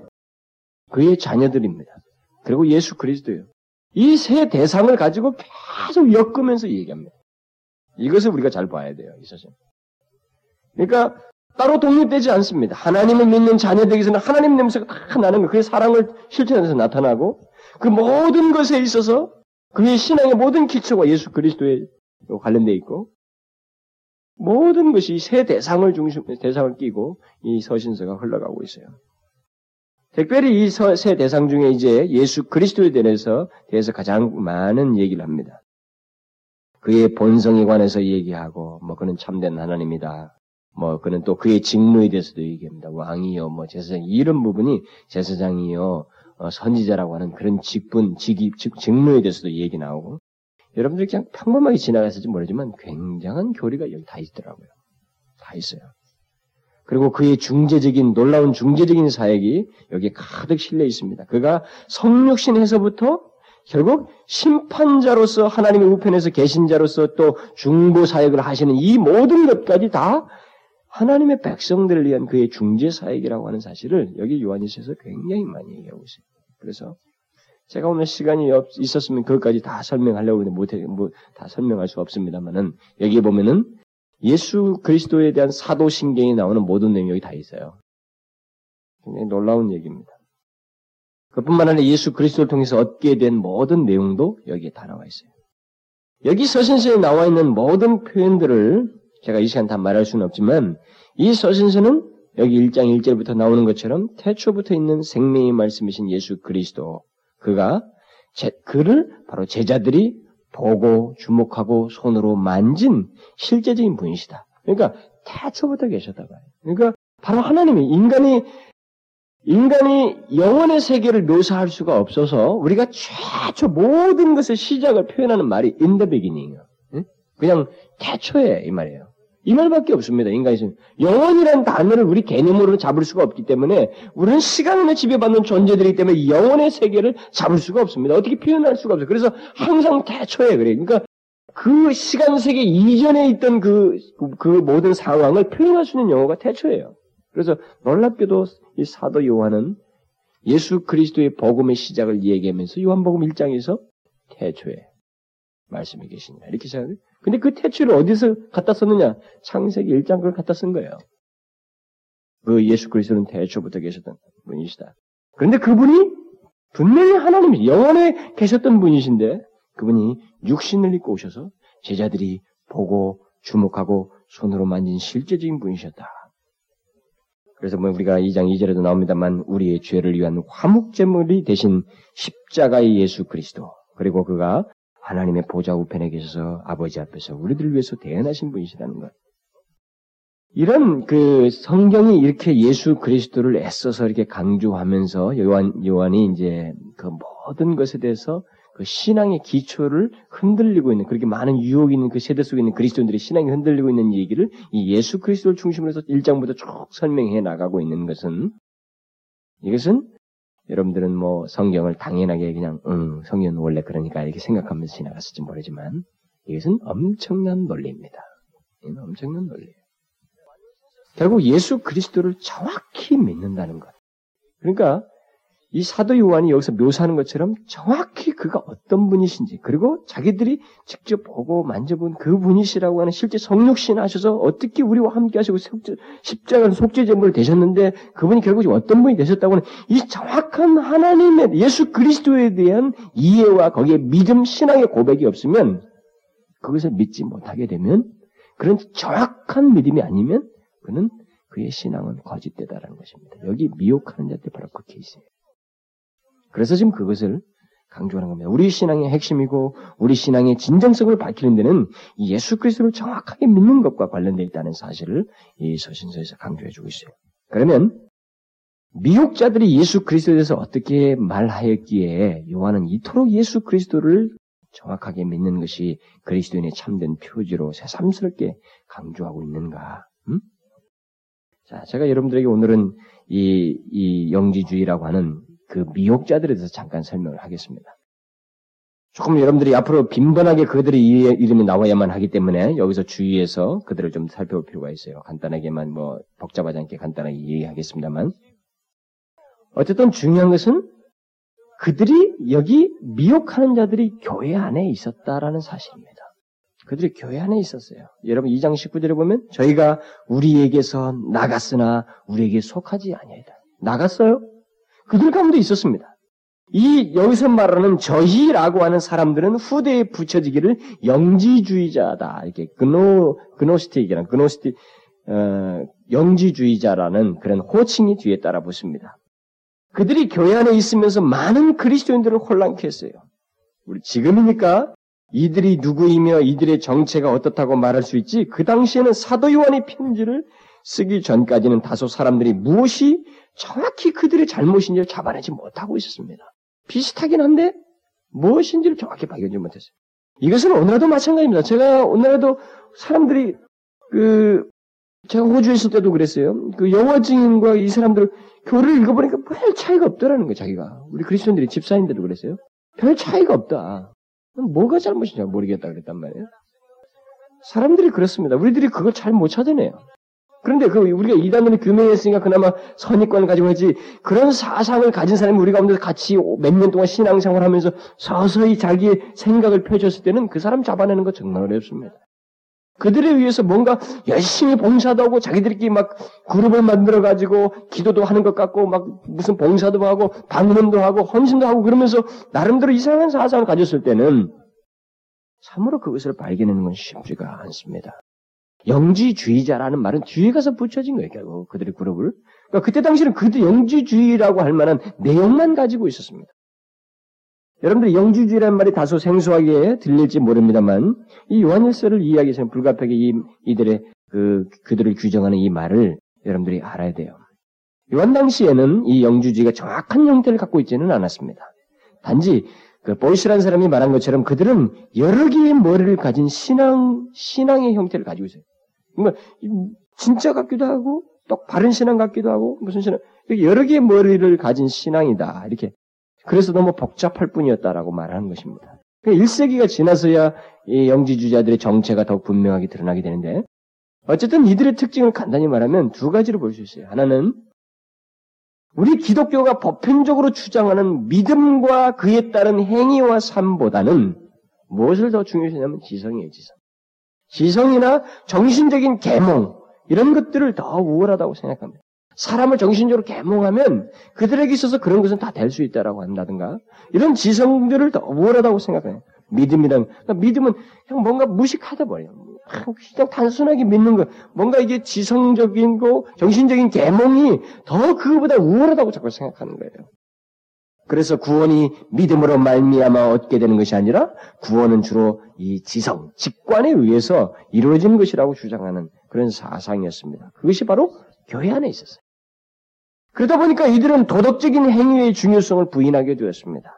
그의 자녀들입니다. 그리고 예수 그리스도예요. 이 세 대상을 가지고 계속 엮으면서 얘기합니다. 이것을 우리가 잘 봐야 돼요. 이 서신. 그러니까 따로 독립되지 않습니다. 하나님을 믿는 자녀들에게서는 하나님 냄새가 다 나는 거. 그의 사랑을 실천해서 나타나고 그 모든 것에 있어서 그의 신앙의 모든 기초가 예수 그리스도 에 관련되어 있고 모든 것이 세 대상을 중심 대상을 끼고 이 서신서가 흘러가고 있어요. 특별히 이 세 대상 중에 이제 예수 그리스도에 대해서 대해서 가장 많은 얘기를 합니다. 그의 본성에 관해서 얘기하고 뭐 그는 참된 하나님이다. 뭐 그는 또 그의 직무에 대해서도 얘기합니다. 왕이요, 뭐 제사장 이런 부분이 제사장이요, 어, 선지자라고 하는 그런 직분, 직위, 직, 직무에 대해서도 얘기 나오고 여러분들 그냥 평범하게 지나갔을지 모르지만 굉장한 교리가 여기 다 있더라고요. 다 있어요. 그리고 그의 중재적인 놀라운 중재적인 사역이 여기에 가득 실려 있습니다. 그가 성육신에서부터 결국 심판자로서 하나님의 우편에서 계신 자로서 또 중보 사역을 하시는 이 모든 것까지 다 하나님의 백성들을 위한 그의 중재 사역이라고 하는 사실을 여기 요한일서에서 굉장히 많이 얘기하고 있어요. 그래서 제가 오늘 시간이 있었으면 그것까지 다 설명하려고 했는데 못해, 뭐, 다 설명할 수 없습니다만은, 여기에 보면은 예수 그리스도에 대한 사도신경이 나오는 모든 내용이 다 있어요. 굉장히 놀라운 얘기입니다. 그뿐만 아니라 예수 그리스도를 통해서 얻게 된 모든 내용도 여기에 다 나와 있어요. 여기 서신서에 나와 있는 모든 표현들을 제가 이 시간 다 말할 수는 없지만 이 서신서는 여기 1장 1절부터 나오는 것처럼 태초부터 있는 생명의 말씀이신 예수 그리스도 그가 제, 그를 바로 제자들이 보고 주목하고 손으로 만진 실제적인 분이시다. 그러니까 태초부터 계셨다 봐요. 그러니까 바로 하나님이 인간이 인간이 영혼의 세계를 묘사할 수가 없어서 우리가 최초 모든 것의 시작을 표현하는 말이 in beginning이에요. 그냥 태초에 이 말이에요. 이 말밖에 없습니다. 인간이 영원이라는 단어를 우리 개념으로 잡을 수가 없기 때문에 우리는 시간에 지배받는 존재들이기 때문에 영원의 세계를 잡을 수가 없습니다. 어떻게 표현할 수가 없어요. 그래서 항상 태초에 그래요. 그러니까 그 시간 세계 이전에 있던 그, 그 모든 상황을 표현할 수 있는 용어가 태초예요. 그래서 놀랍게도 이 사도 요한은 예수 그리스도의 복음의 시작을 얘기하면서 요한복음 1장에서 태초에 말씀이 계시냐 이렇게 생각해요. 근데 그 태초를 어디서 갖다 썼느냐? 창세기 1장 걸 갖다 쓴 거예요. 그 예수 그리스도는 태초부터 계셨던 분이시다. 그런데 그분이 분명히 하나님이 영원에 계셨던 분이신데 그분이 육신을 입고 오셔서 제자들이 보고 주목하고 손으로 만진 실제적인 분이셨다. 그래서 뭐 우리가 2장 2절에도 나옵니다만 우리의 죄를 위한 화목제물이 대신 십자가의 예수 그리스도 그리고 그가 하나님의 보좌 우편에 계셔서 아버지 앞에서 우리들을 위해서 대연하신 분이시라는 것. 이런 그 성경이 이렇게 예수 그리스도를 애써서 이렇게 강조하면서 요한 요한이 이제 그 모든 것에 대해서 그 신앙의 기초를 흔들리고 있는 그렇게 많은 유혹이 있는 그 세대 속에 있는 그리스도인들의 신앙이 흔들리고 있는 얘기를 이 예수 그리스도를 중심으로 해서 1장부터 쭉 설명해 나가고 있는 것은 이것은 여러분들은 뭐 성경을 당연하게 그냥 응 성경은 원래 그러니까 이렇게 생각하면서 지나갔을지 모르지만 이것은 엄청난 논리입니다. 이건 엄청난 논리예요. 결국 예수 그리스도를 정확히 믿는다는 것. 그러니까 이 사도 요한이 여기서 묘사하는 것처럼 정확히 그가 어떤 분이신지 그리고 자기들이 직접 보고 만져본 그 분이시라고 하는 실제 성육신 하셔서 어떻게 우리와 함께 하시고 십자가는 속죄제물을 되셨는데 그분이 결국 어떤 분이 되셨다고 하는 이 정확한 하나님의 예수 그리스도에 대한 이해와 거기에 믿음 신앙의 고백이 없으면 그것을 믿지 못하게 되면 그런 정확한 믿음이 아니면 그는 그의 신앙은 거짓되다라는 것입니다. 여기 미혹하는 자들 바로 그 케이스예요. 그래서 지금 그것을 강조하는 겁니다. 우리 신앙의 핵심이고 우리 신앙의 진정성을 밝히는 데는 예수 그리스도를 정확하게 믿는 것과 관련되어 있다는 사실을 이 서신서에서 강조해 주고 있어요. 그러면 미혹자들이 예수 그리스도에 대해서 어떻게 말하였기에 요한은 이토록 예수 그리스도를 정확하게 믿는 것이 그리스도인의 참된 표지로 새삼스럽게 강조하고 있는가? 음? 자, 제가 여러분들에게 오늘은 이, 이 영지주의라고 하는 그 미혹자들에 대해서 잠깐 설명을 하겠습니다. 조금 여러분들이 앞으로 빈번하게 그들의 이름이 나와야만 하기 때문에 여기서 주의해서 그들을 좀 살펴볼 필요가 있어요. 간단하게만 뭐 복잡하지 않게 간단하게 얘기하겠습니다만. 어쨌든 중요한 것은 그들이 여기 미혹하는 자들이 교회 안에 있었다라는 사실입니다. 그들이 교회 안에 있었어요. 여러분 2장 19절에 보면 저희가 우리에게서 나갔으나 우리에게 속하지 아니하다. 나갔어요? 그들 가운데 있었습니다. 이 여기서 말하는 저희라고 하는 사람들은 후대에 붙여지기를 영지주의자다. 이렇게 그노 그노스틱이란 그노스틱 어, 영지주의자라는 그런 호칭이 뒤에 따라 붙습니다. 그들이 교회 안에 있으면서 많은 그리스도인들을 혼란케 했어요. 우리 지금이니까 이들이 누구이며 이들의 정체가 어떻다고 말할 수 있지 그 당시에는 사도 요한의 편지를 쓰기 전까지는 다소 사람들이 무엇이 정확히 그들의 잘못인지를 잡아내지 못하고 있었습니다. 비슷하긴 한데 무엇인지를 정확히 발견하지 못했어요. 이것은 오늘도 마찬가지입니다. 제가 오늘도 사람들이 그 제가 호주에 있을 때도 그랬어요. 그 영어 증인과 이 사람들 교를 읽어보니까 별 차이가 없더라는 거예요. 자기가 우리 그리스도인들이 집사인데도 그랬어요. 별 차이가 없다. 뭐가 잘못인지 모르겠다 그랬단 말이에요. 사람들이 그렇습니다. 우리들이 그걸 잘 못 찾아내요. 그런데 그 우리가 이단으로 규명했으니까 그나마 선입관을 가지고 있지 그런 사상을 가진 사람이 우리 가운데 같이 몇 년 동안 신앙생활 하면서 서서히 자기의 생각을 펼쳤을 때는 그 사람 잡아내는 거 정말 어렵습니다. 그들에 위해서 뭔가 열심히 봉사도 하고 자기들끼리 막 그룹을 만들어 가지고 기도도 하는 것 같고 막 무슨 봉사도 하고 방문도 하고 헌신도 하고 그러면서 나름대로 이상한 사상을 가졌을 때는 참으로 그것을 발견하는 건 쉽지가 않습니다. 영지주의자라는 말은 뒤에 가서 붙여진 거예요, 결국. 그들의 그룹을. 그러니까 그때 당시는 그들 영지주의라고 할 만한 내용만 가지고 있었습니다. 여러분들 영지주의라는 말이 다소 생소하게 들릴지 모릅니다만, 이 요한일서를 이야기해서 불가피하게 이, 이들의 그, 그들을 규정하는 이 말을 여러분들이 알아야 돼요. 요한 당시에는 이 영주주의가 정확한 형태를 갖고 있지는 않았습니다. 단지 그 보이스라는 사람이 말한 것처럼 그들은 여러 개의 머리를 가진 신앙 신앙의 형태를 가지고 있어요. 그러니까 진짜 같기도 하고 또 바른 신앙 같기도 하고 무슨 신앙 여러 개의 머리를 가진 신앙이다 이렇게 그래서 너무 복잡할 뿐이었다라고 말하는 것입니다. 1세기가 그 지나서야 이 영지주의자들의 정체가 더욱 분명하게 드러나게 되는데 어쨌든 이들의 특징을 간단히 말하면 두 가지로 볼 수 있어요. 하나는 우리 기독교가 보편적으로 주장하는 믿음과 그에 따른 행위와 삶보다는 무엇을 더 중요시하냐면 지성이에요, 지성. 지성이나 정신적인 계몽 이런 것들을 더 우월하다고 생각합니다. 사람을 정신적으로 계몽하면 그들에게 있어서 그런 것은 다 될 수 있다라고 한다든가 이런 지성들을 더 우월하다고 생각해요. 믿음이란 그러니까 믿음은 그냥 뭔가 무식하다 버려요. 그냥 단순하게 믿는 거 뭔가 이게 지성적인 거 정신적인 계몽이 더 그거보다 우월하다고 자꾸 생각하는 거예요. 그래서 구원이 믿음으로 말미암아 얻게 되는 것이 아니라 구원은 주로 이 지성, 직관에 의해서 이루어지는 것이라고 주장하는 그런 사상이었습니다. 그것이 바로 교회 안에 있었어요. 그러다 보니까 이들은 도덕적인 행위의 중요성을 부인하게 되었습니다.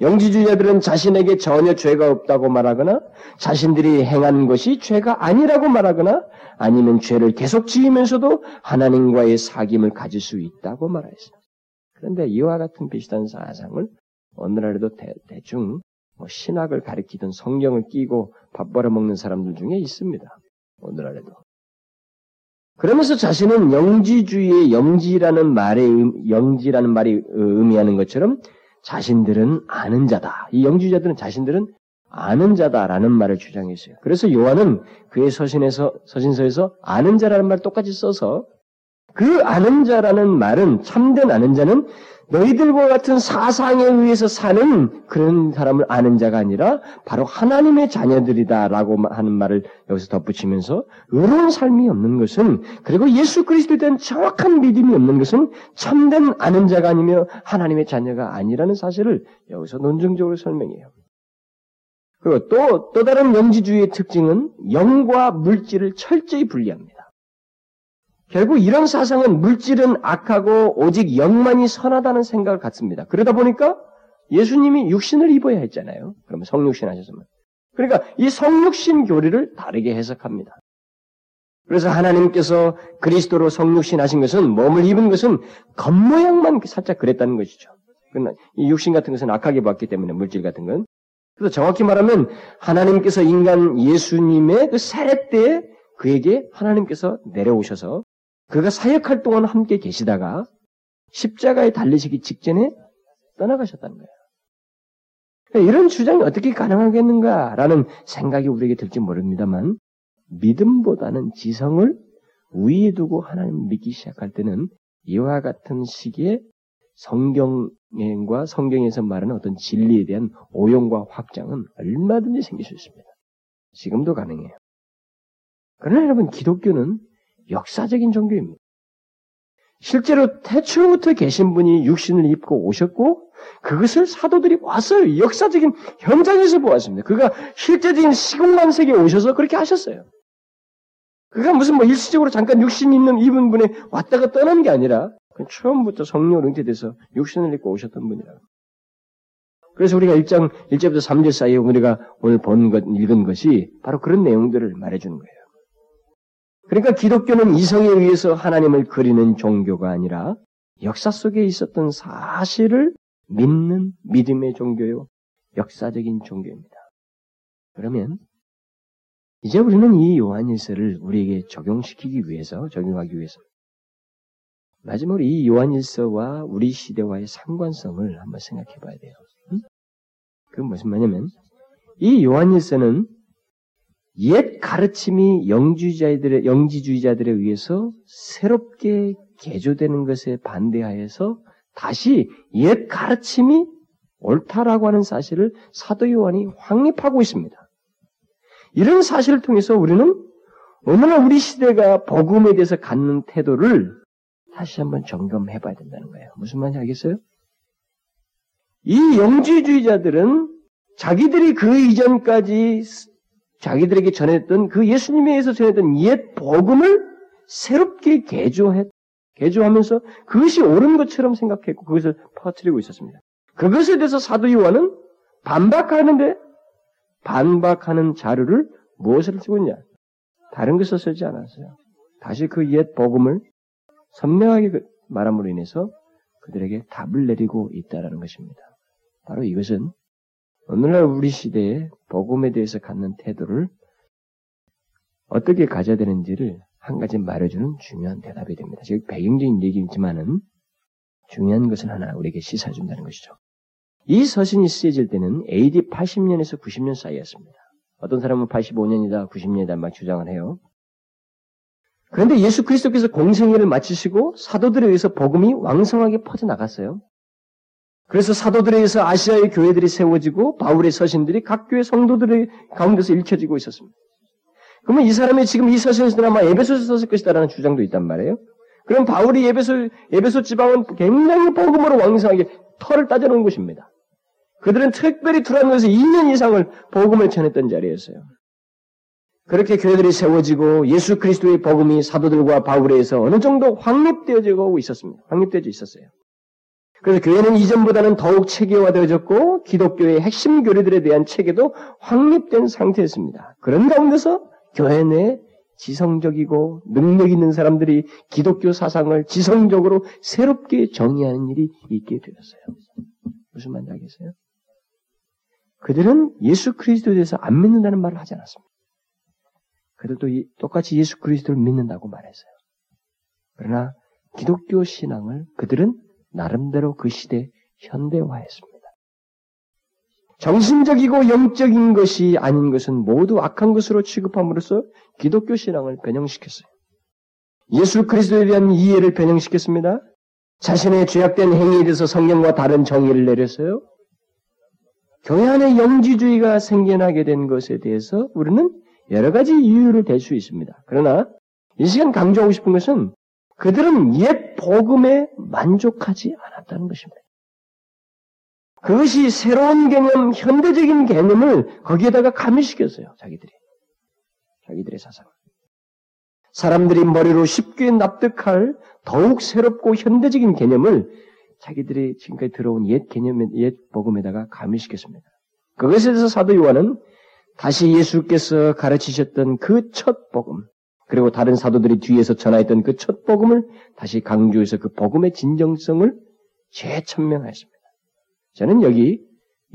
영지주의자들은 자신에게 전혀 죄가 없다고 말하거나 자신들이 행한 것이 죄가 아니라고 말하거나 아니면 죄를 계속 지으면서도 하나님과의 사귐을 가질 수 있다고 말하였어요. 그런데 이와 같은 비슷한 사상을 오늘날에도 대, 충 뭐 신학을 가리키던 성경을 끼고 밥 벌어 먹는 사람들 중에 있습니다. 오늘날에도. 그러면서 자신은 영지주의의 영지라는 말의 영지라는 말이 의미하는 것처럼 자신들은 아는 자다. 이 영지주의자들은 자신들은 아는 자다라는 말을 주장했어요. 그래서 요한은 그의 서신에서 서신서에서 아는 자라는 말 똑같이 써서 그 아는 자라는 말은 참된 아는 자는 너희들과 같은 사상에 의해서 사는 그런 사람을 아는 자가 아니라 바로 하나님의 자녀들이다라고 하는 말을 여기서 덧붙이면서 의로운 삶이 없는 것은 그리고 예수 그리스도에 대한 정확한 믿음이 없는 것은 참된 아는 자가 아니며 하나님의 자녀가 아니라는 사실을 여기서 논증적으로 설명해요. 그리고 또, 또 다른 영지주의의 특징은 영과 물질을 철저히 분리합니다. 결국 이런 사상은 물질은 악하고 오직 영만이 선하다는 생각을 갖습니다. 그러다 보니까 예수님이 육신을 입어야 했잖아요. 그러면 성육신 하셨으면. 그러니까 이 성육신 교리를 다르게 해석합니다. 그래서 하나님께서 그리스도로 성육신 하신 것은 몸을 입은 것은 겉모양만 살짝 그랬다는 것이죠. 이 육신 같은 것은 악하게 봤기 때문에 물질 같은 건. 그래서 정확히 말하면 하나님께서 인간 예수님의 그 세례 때 그에게 하나님께서 내려오셔서 그가 사역할 동안 함께 계시다가 십자가에 달리시기 직전에 떠나가셨다는 거예요. 그러니까 이런 주장이 어떻게 가능하겠는가라는 생각이 우리에게 들지 모릅니다만 믿음보다는 지성을 위에 두고 하나님 믿기 시작할 때는 이와 같은 시기에 성경과 성경에서 말하는 어떤 진리에 대한 오용과 확장은 얼마든지 생길 수 있습니다. 지금도 가능해요. 그러나 여러분 기독교는 역사적인 종교입니다. 실제로 태초부터 계신 분이 육신을 입고 오셨고 그것을 사도들이 왔어요. 역사적인 현장에서 보았습니다. 그가 실제적인 시공간 세계에 오셔서 그렇게 하셨어요. 그가 무슨 뭐 일시적으로 잠깐 육신 있는 입은 분에 왔다가 떠난 게 아니라 처음부터 성령을 응태돼서 육신을 입고 오셨던 분이라. 그래서 우리가 1장 1절부터 3절 사이에 우리가 오늘 본 것, 읽은 것이 바로 그런 내용들을 말해주는 거예요. 그러니까 기독교는 이성에 의해서 하나님을 그리는 종교가 아니라 역사 속에 있었던 사실을 믿는 믿음의 종교요. 역사적인 종교입니다. 그러면 이제 우리는 이 요한일서를 우리에게 적용시키기 위해서, 적용하기 위해서 마지막으로 이 요한일서와 우리 시대와의 상관성을 한번 생각해 봐야 돼요. 응? 그건 무슨 말이냐면 이 요한일서는 옛 가르침이 영주주의자들의, 영지주의자들에 의해서 새롭게 개조되는 것에 반대하여서 다시 옛 가르침이 옳다라고 하는 사실을 사도 요한이 확립하고 있습니다. 이런 사실을 통해서 우리는 오늘날 우리 시대가 복음에 대해서 갖는 태도를 다시 한번 점검해 봐야 된다는 거예요. 무슨 말인지 알겠어요? 이 영지주의자들은 자기들이 그 이전까지 자기들에게 전했던 그 예수님에 의해서 전했던 옛 복음을 새롭게 개조했, 개조하면서 그것이 옳은 것처럼 생각했고 그것을 퍼뜨리고 있었습니다. 그것에 대해서 사도 요한은 반박하는데 반박하는 자료를 무엇을 쓰고 있냐? 다른 것을 쓰지 않았어요. 다시 그 옛 복음을 선명하게 그 말함으로 인해서 그들에게 답을 내리고 있다라는 것입니다. 바로 이것은 오늘날 우리 시대에 복음에 대해서 갖는 태도를 어떻게 가져야 되는지를 한 가지 말해주는 중요한 대답이 됩니다. 지금 배경적인 얘기지만은 중요한 것은 하나 우리에게 시사해준다는 것이죠. 이 서신이 쓰여질 때는 AD 80년에서 90년 사이였습니다. 어떤 사람은 85년이다, 90년이다 막 주장을 해요. 그런데 예수 그리스도께서 공생애를 마치시고 사도들에 의해서 복음이 왕성하게 퍼져나갔어요. 그래서 사도들에 의해서 아시아의 교회들이 세워지고 바울의 서신들이 각 교회 성도들의 가운데서 읽혀지고 있었습니다. 그러면 이 사람이 지금 이 서신에서 아마 에베소서 썼을 것이다라는 주장도 있단 말이에요. 그럼 바울이 에베소, 에베소 지방은 굉장히 복음으로 왕성하게 털을 따져놓은 곳입니다. 그들은 특별히 투란노에서 2년 이상을 복음을 전했던 자리였어요. 그렇게 교회들이 세워지고 예수 그리스도의 복음이 사도들과 바울에 의해서 어느 정도 확립되어지고 있었습니다. 확립되어져 있었어요. 그래서 교회는 이전보다는 더욱 체계화되어졌고 기독교의 핵심 교리들에 대한 체계도 확립된 상태였습니다. 그런 가운데서 교회 내 지성적이고 능력 있는 사람들이 기독교 사상을 지성적으로 새롭게 정의하는 일이 있게 되었어요. 무슨 말인지 알겠어요? 그들은 예수 그리스도에 대해서 안 믿는다는 말을 하지 않았습니다. 그들도 똑같이 예수 그리스도를 믿는다고 말했어요. 그러나 기독교 신앙을 그들은 나름대로 그 시대 현대화했습니다. 정신적이고 영적인 것이 아닌 것은 모두 악한 것으로 취급함으로써 기독교 신앙을 변형시켰어요. 예수 그리스도에 대한 이해를 변형시켰습니다. 자신의 죄악된 행위에 대해서 성경과 다른 정의를 내렸어요. 교회 안에 영지주의가 생겨나게 된 것에 대해서 우리는 여러 가지 이유를 댈 수 있습니다. 그러나 이 시간 강조하고 싶은 것은 그들은 옛 복음에 만족하지 않았다는 것입니다. 그것이 새로운 개념, 현대적인 개념을 거기에다가 가미시켰어요. 자기들이. 자기들의 사상을. 사람들이 머리로 쉽게 납득할 더욱 새롭고 현대적인 개념을 자기들이 지금까지 들어온 옛 개념, 옛 복음에다가 가미시켰습니다. 그것에 대해서 사도 요한은 다시 예수께서 가르치셨던 그 첫 복음, 그리고 다른 사도들이 뒤에서 전하였던 그 첫 복음을 다시 강조해서 그 복음의 진정성을 재천명하였습니다. 저는 여기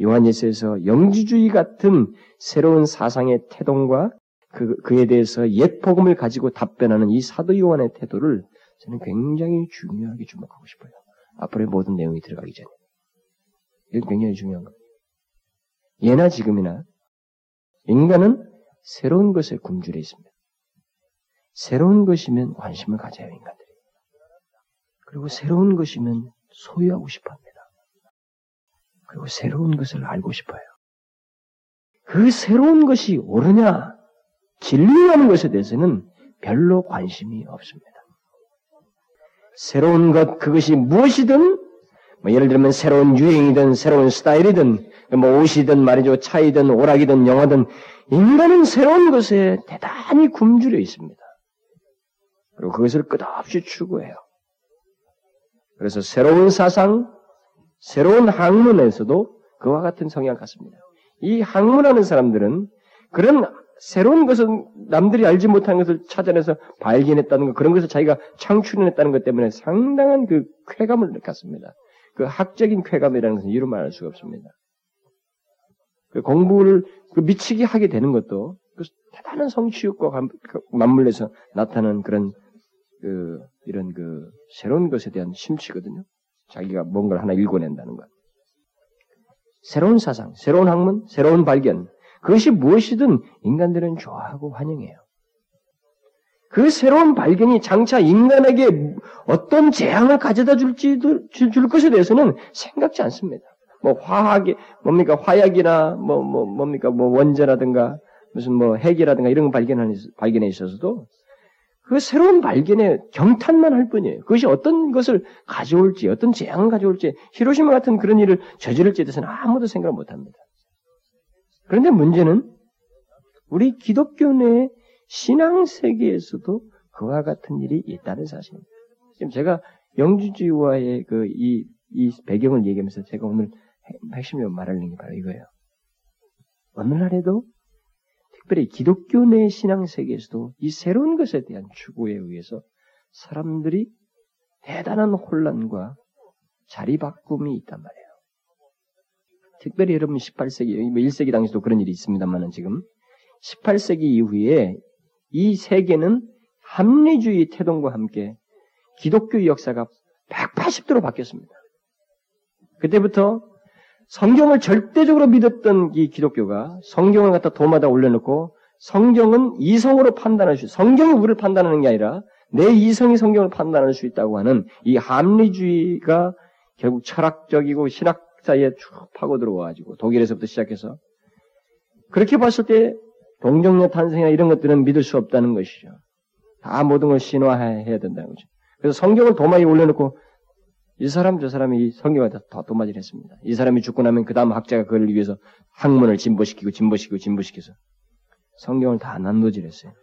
요한예서에서 영지주의 같은 새로운 사상의 태동과 그, 그에 대해서 옛 복음을 가지고 답변하는 이 사도 요한의 태도를 저는 굉장히 중요하게 주목하고 싶어요. 앞으로의 모든 내용이 들어가기 전에. 이건 굉장히 중요한 겁니다. 예나 지금이나 인간은 새로운 것에 굶주려 있습니다. 새로운 것이면 관심을 가져야 해요, 인간들이. 그리고 새로운 것이면 소유하고 싶어 합니다. 그리고 새로운 것을 알고 싶어요. 그 새로운 것이 옳으냐, 진리라는 것에 대해서는 별로 관심이 없습니다. 새로운 것, 그것이 무엇이든, 뭐 예를 들면 새로운 유행이든, 새로운 스타일이든, 뭐 옷이든 말이죠, 차이든, 오락이든, 영화든, 인간은 새로운 것에 대단히 굶주려 있습니다. 그리고 그것을 끝없이 추구해요. 그래서 새로운 사상, 새로운 학문에서도 그와 같은 성향 같습니다. 이 학문하는 사람들은 그런 새로운 것은 남들이 알지 못한 것을 찾아내서 발견했다는 것, 그런 것을 자기가 창출해냈다는 것 때문에 상당한 그 쾌감을 느꼈습니다. 그 학적인 쾌감이라는 것은 이루 말할 수가 없습니다. 그 공부를 그 미치게 하게 되는 것도 그 대단한 성취욕과 그 맞물려서 나타나는 그런 그 이런 그 새로운 것에 대한 심취거든요. 자기가 뭔가를 하나 읽어낸다는 것. 새로운 사상, 새로운 학문, 새로운 발견, 그것이 무엇이든 인간들은 좋아하고 환영해요. 그 새로운 발견이 장차 인간에게 어떤 재앙을 가져다 줄지 줄 것에 대해서는 생각지 않습니다. 뭐 화학이 뭡니까 화약이나 뭐 뭐 뭡니까 뭐 원자라든가 무슨 뭐 핵이라든가 이런 거 발견하는 발견에 있어서도 그 새로운 발견에 경탄만 할 뿐이에요. 그것이 어떤 것을 가져올지, 어떤 재앙을 가져올지, 히로시마 같은 그런 일을 저지를지에 대해서는 아무도 생각을 못 합니다. 그런데 문제는 우리 기독교 내 신앙 세계에서도 그와 같은 일이 있다는 사실입니다. 지금 제가 영주주의와의 그 이, 이 배경을 얘기하면서 제가 오늘 핵심으로 말하는 게 바로 이거예요. 오늘날에도 특별히 기독교 내 신앙 세계에서도 이 새로운 것에 대한 추구에 의해서 사람들이 대단한 혼란과 자리바꿈이 있단 말이에요. 특별히 여러분 18세기, 1세기 뭐 당시도 그런 일이 있습니다만은 지금 18세기 이후에 이 세계는 합리주의 태동과 함께 기독교 역사가 180도로 바뀌었습니다. 그때부터 성경을 절대적으로 믿었던 이 기독교가 성경을 갖다 도마다 올려놓고 성경은 이성으로 판단할 수, 성경이 우리를 판단하는 게 아니라 내 이성이 성경을 판단할 수 있다고 하는 이 합리주의가 결국 철학적이고 신학 사이에 쭉 파고 들어와가지고 독일에서부터 시작해서 그렇게 봤을 때 동정녀 탄생이나 이런 것들은 믿을 수 없다는 것이죠. 다 모든 걸 신화해야 된다는 거죠. 그래서 성경을 도마에 올려놓고 이 사람 저 사람이 성경을 다 도마질 했습니다. 이 사람이 죽고 나면 그 다음 학자가 그걸 위해서 학문을 진보시키고 진보시키고 진보시켜서 성경을 다 난도질했어요.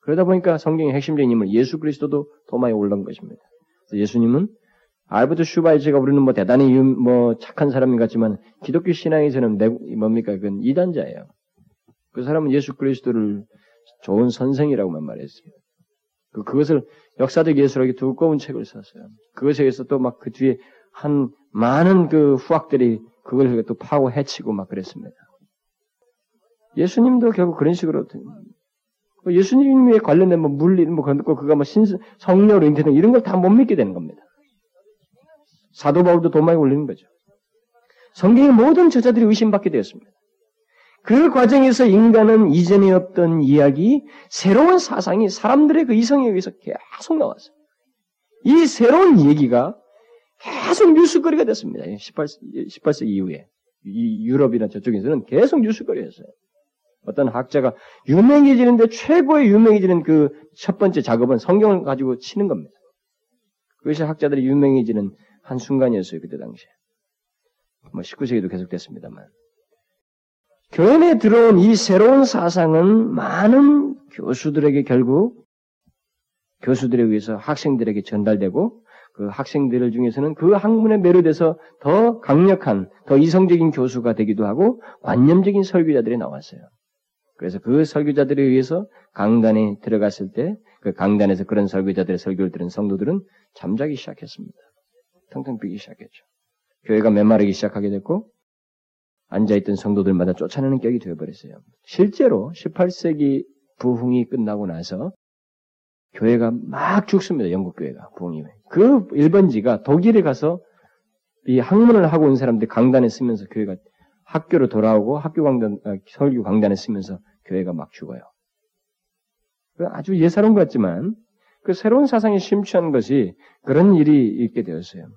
그러다 보니까 성경의 핵심적인 인물 예수 그리스도도 도마에 올라온 것입니다. 예수님은 알버트 슈바이처가 우리는 뭐 대단히 유, 뭐 착한 사람 같지만 기독교 신앙에서는 내, 뭡니까 그건 이단자예요. 그 사람은 예수 그리스도를 좋은 선생이라고만 말했습니다. 그, 그것을 역사적 예술하게 두꺼운 책을 썼어요. 그것에 의해서 또 막 그 뒤에 한 많은 그 후학들이 그걸 또 파고 해치고 막 그랬습니다. 예수님도 결국 그런 식으로 예수님에 관련된 뭐 물리 뭐 그런 거 그가 뭐 신, 성녀로 잉태된 이런 걸 다 못 믿게 되는 겁니다. 사도 바울도 도마에 올리는 거죠. 성경의 모든 저자들이 의심받게 되었습니다. 그 과정에서 인간은 이전에 없던 이야기, 새로운 사상이 사람들의 그 이성에 의해서 계속 나왔어요. 이 새로운 얘기가 계속 뉴스거리가 됐습니다. 18, 18세기 이후에. 이 유럽이나 저쪽에서는 계속 뉴스거리였어요. 어떤 학자가 유명해지는데 최고의 유명해지는 그 첫 번째 작업은 성경을 가지고 치는 겁니다. 그것이 학자들이 유명해지는 한 순간이었어요, 그때 당시에. 뭐 19세기도 계속됐습니다만. 교회 에 들어온 이 새로운 사상은 많은 교수들에게 결국 교수들에 의해서 학생들에게 전달되고 그 학생들 중에서는 그 학문에 매료돼서 더 강력한, 더 이성적인 교수가 되기도 하고 관념적인 설교자들이 나왔어요. 그래서 그 설교자들에 의해서 강단에 들어갔을 때 그 강단에서 그런 설교자들의 설교를 들은 성도들은 잠자기 시작했습니다. 텅텅 비기 시작했죠. 교회가 메마르기 시작하게 됐고 앉아있던 성도들마다 쫓아내는 격이 되어버렸어요. 실제로 18세기 부흥이 끝나고 나서 교회가 막 죽습니다. 영국 교회가 부흥이. 그 1번지가 독일에 가서 이 학문을 하고 온 사람들 강단에 쓰면서 교회가 학교로 돌아오고 학교 강단, 아, 설교 강단에 쓰면서 교회가 막 죽어요. 그 아주 예사로운 것 같지만 그 새로운 사상이 심취한 것이 그런 일이 있게 되었어요.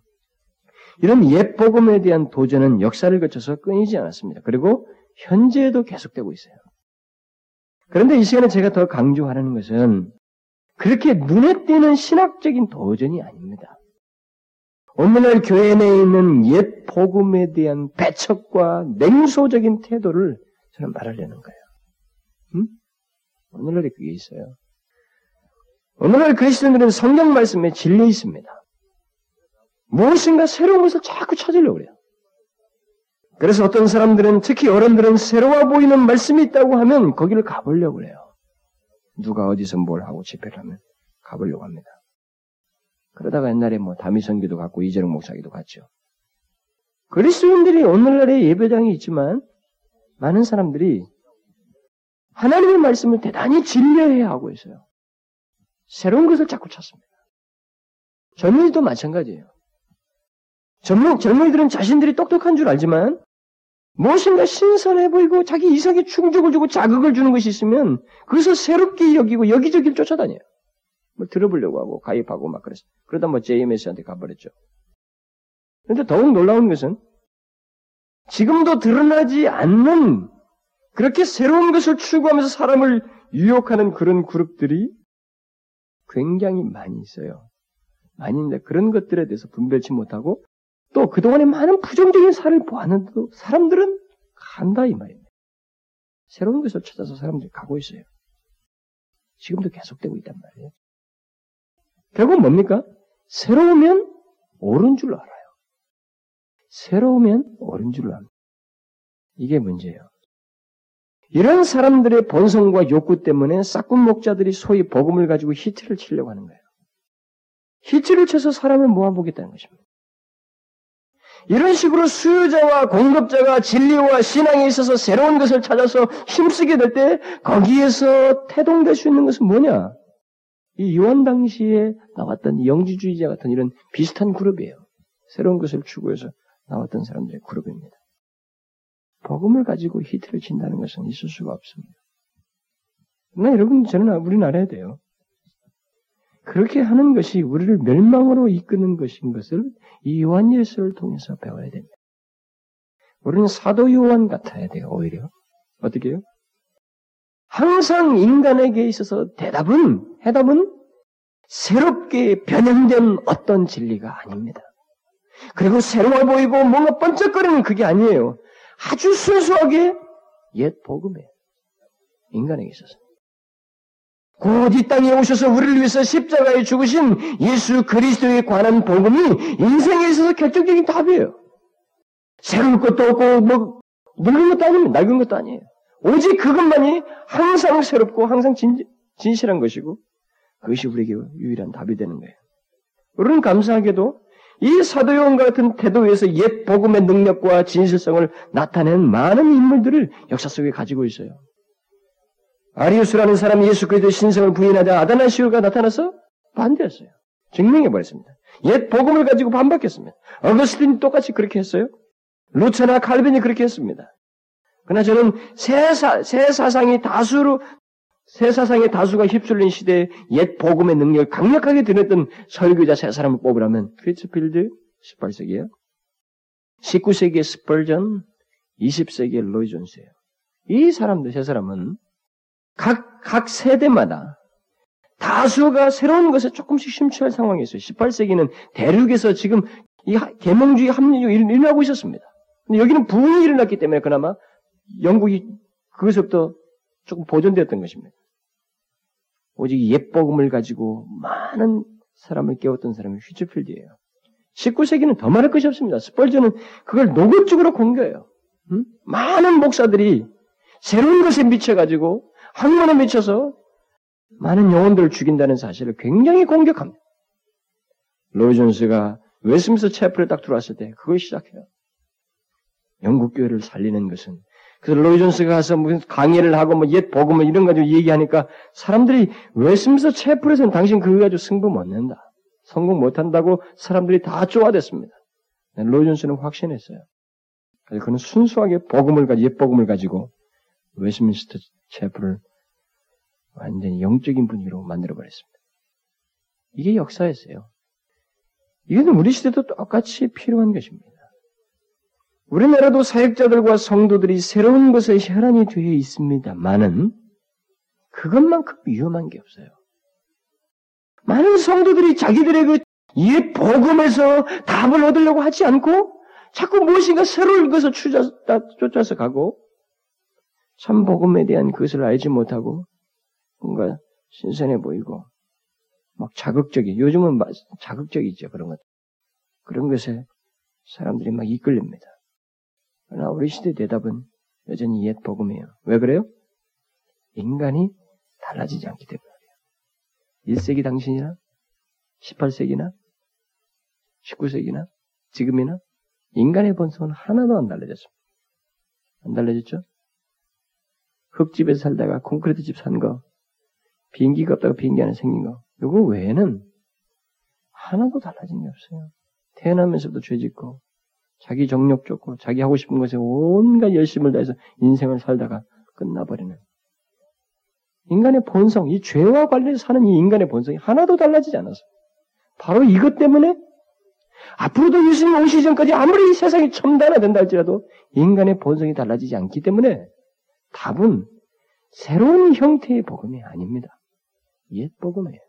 이런 옛 복음에 대한 도전은 역사를 거쳐서 끊이지 않았습니다. 그리고 현재에도 계속되고 있어요. 그런데 이 시간에 제가 더 강조하는 것은 그렇게 눈에 띄는 신학적인 도전이 아닙니다. 오늘날 교회 내에 있는 옛 복음에 대한 배척과 냉소적인 태도를 저는 말하려는 거예요. 음? 오늘날에 그게 있어요. 오늘날 그리스도인들은 성경 말씀에 질려 있습니다. 무엇인가 새로운 것을 자꾸 찾으려고 그래요. 그래서 어떤 사람들은 특히 어른들은 새로워 보이는 말씀이 있다고 하면 거기를 가보려고 그래요. 누가 어디서 뭘 하고 집회를 하면 가보려고 합니다. 그러다가 옛날에 뭐 다미성기도 갔고 이재룡 목사기도 갔죠. 그리스도인들이 오늘날에 예배당이 있지만 많은 사람들이 하나님의 말씀을 대단히 진려해야 하고 있어요. 새로운 것을 자꾸 찾습니다. 젊은이도 마찬가지예요. 젊은, 젊은이들은 자신들이 똑똑한 줄 알지만 무엇인가 신선해 보이고 자기 이성에 충족을 주고 자극을 주는 것이 있으면 그것을 새롭게 여기고 여기저기를 쫓아다녀요. 뭐 들어보려고 하고 가입하고 막 그랬어. 그러다 뭐 JMS한테 가버렸죠. 그런데 더욱 놀라운 것은 지금도 드러나지 않는 그렇게 새로운 것을 추구하면서 사람을 유혹하는 그런 그룹들이 굉장히 많이 있어요. 많이 있는데 그런 것들에 대해서 분별치 못하고 또 그동안에 많은 부정적인 사를 보았는데도 사람들은 간다 이 말입니다. 새로운 것을 찾아서 사람들이 가고 있어요. 지금도 계속되고 있단 말이에요. 결국 뭡니까? 새로우면 옳은 줄 알아요. 새로우면 옳은 줄 압니다. 이게 문제예요. 이런 사람들의 본성과 욕구 때문에 싹군 목자들이 소위 복음을 가지고 히트를 치려고 하는 거예요. 히트를 쳐서 사람을 모아보겠다는 것입니다. 이런 식으로 수요자와 공급자가 진리와 신앙에 있어서 새로운 것을 찾아서 힘쓰게 될 때 거기에서 태동될 수 있는 것은 뭐냐? 이 요한 당시에 나왔던 영지주의자 같은 이런 비슷한 그룹이에요. 새로운 것을 추구해서 나왔던 사람들의 그룹입니다. 복음을 가지고 히트를 친다는 것은 있을 수가 없습니다. 그러나 여러분, 저는 우리는 알아야 돼요. 그렇게 하는 것이 우리를 멸망으로 이끄는 것인 것을 이 요한 예수를 통해서 배워야 됩니다. 우리는 사도 요한 같아야 돼요, 오히려. 어떻게 해요? 항상 인간에게 있어서 대답은, 해답은 새롭게 변형된 어떤 진리가 아닙니다. 그리고 새로워 보이고 뭔가 번쩍거리는 그게 아니에요. 아주 순수하게 옛 복음이에요. 인간에게 있어서. 곧 이 땅에 오셔서 우리를 위해서 십자가에 죽으신 예수 그리스도에 관한 복음이 인생에 있어서 결정적인 답이에요. 새로운 것도 없고 뭐 늙은 것도 아닙니다. 낡은 것도 아니에요. 오직 그것만이 항상 새롭고 항상 진, 진실한 것이고 그것이 우리에게 유일한 답이 되는 거예요. 우리는 감사하게도 이 사도요원과 같은 태도에서 옛 복음의 능력과 진실성을 나타낸 많은 인물들을 역사 속에 가지고 있어요. 아리우스라는 사람이 예수 그리스도의 신성을 부인하자 아다나시오가 나타나서 반대했어요. 증명해 버렸습니다. 옛 복음을 가지고 반박했습니다. 어거스틴이 똑같이 그렇게 했어요. 루터나 칼빈이 그렇게 했습니다. 그러나 저는 새, 사, 새 사상이 다수로 새 사상의 다수가 휩쓸린 시대에 옛 복음의 능력을 강력하게 드렸던 설교자 세 사람을 뽑으라면 휫필드 18세기에요. 19세기의 스펄전, 20세기의 로이 존스예요. 이 사람들 세 사람은 각, 각 세대마다 다수가 새로운 것에 조금씩 심취할 상황이 있어요. 18세기는 대륙에서 지금 이 계몽주의 합리주의가 일어나고 있었습니다. 근데 여기는 부흥이 일어났기 때문에 그나마 영국이 그것부터 조금 보존되었던 것입니다. 오직 옛복음을 가지고 많은 사람을 깨웠던 사람이 휘츠필드예요. 19세기는 더 말할 것이 없습니다. 스펄전은 그걸 노골적으로 공개해요. 음? 많은 목사들이 새로운 것에 미쳐가지고 학문에 미쳐서 많은 영혼들을 죽인다는 사실을 굉장히 공격합니다. 로이 존스가 웨스트민스터 채플에 딱 들어왔을 때 그걸 시작해요. 영국 교회를 살리는 것은 그래서 로이 존스가 가서 무슨 강의를 하고 뭐 옛 복음을 이런 가지고 얘기하니까 사람들이 웨스트민스터 채플에서는 당신 그거 가지고 승부 못 낸다. 성공 못 한다고 사람들이 다 쪼아댔습니다. 로이 존스는 확신했어요. 그래서 그는 순수하게 복음을 가지고 옛 복음을 가지고 웨스민스터 채플을 완전히 영적인 분위기로 만들어버렸습니다. 이게 역사였어요. 이것은 우리 시대도 똑같이 필요한 것입니다. 우리나라도 사역자들과 성도들이 새로운 것에 혈안이 되어 있습니다만은 그것만큼 위험한 게 없어요. 많은 성도들이 자기들의 그옛 복음에서 답을 얻으려고 하지 않고 자꾸 무엇인가 새로운 것을 쫓아서 가고 참 복음에 대한 그것을 알지 못하고 뭔가 신선해 보이고 막 자극적이 요즘은 자극적이죠 그런 것 그런 것에 사람들이 막 이끌립니다. 그러나 우리 시대 대답은 여전히 옛 복음이에요. 왜 그래요? 인간이 달라지지 않기 때문에 그래요. 1세기 당신이나 18세기나 19세기나 지금이나 인간의 본성은 하나도 안 달라졌습니다. 안 달라졌죠? 흙집에서 살다가 콘크리트 집 산 거, 비행기가 없다가 비행기 안에 생긴 거, 이거 외에는 하나도 달라진 게 없어요. 태어나면서도 죄 짓고, 자기 정력 좋고, 자기 하고 싶은 것에 온갖 열심을 다해서 인생을 살다가 끝나버리는. 인간의 본성, 이 죄와 관련해서 사는 이 인간의 본성이 하나도 달라지지 않았어요. 바로 이것 때문에 앞으로도 예수님 오시기 전까지 아무리 세상이 첨단화된다 할지라도 인간의 본성이 달라지지 않기 때문에 답은 새로운 형태의 복음이 아닙니다. 옛 복음이에요.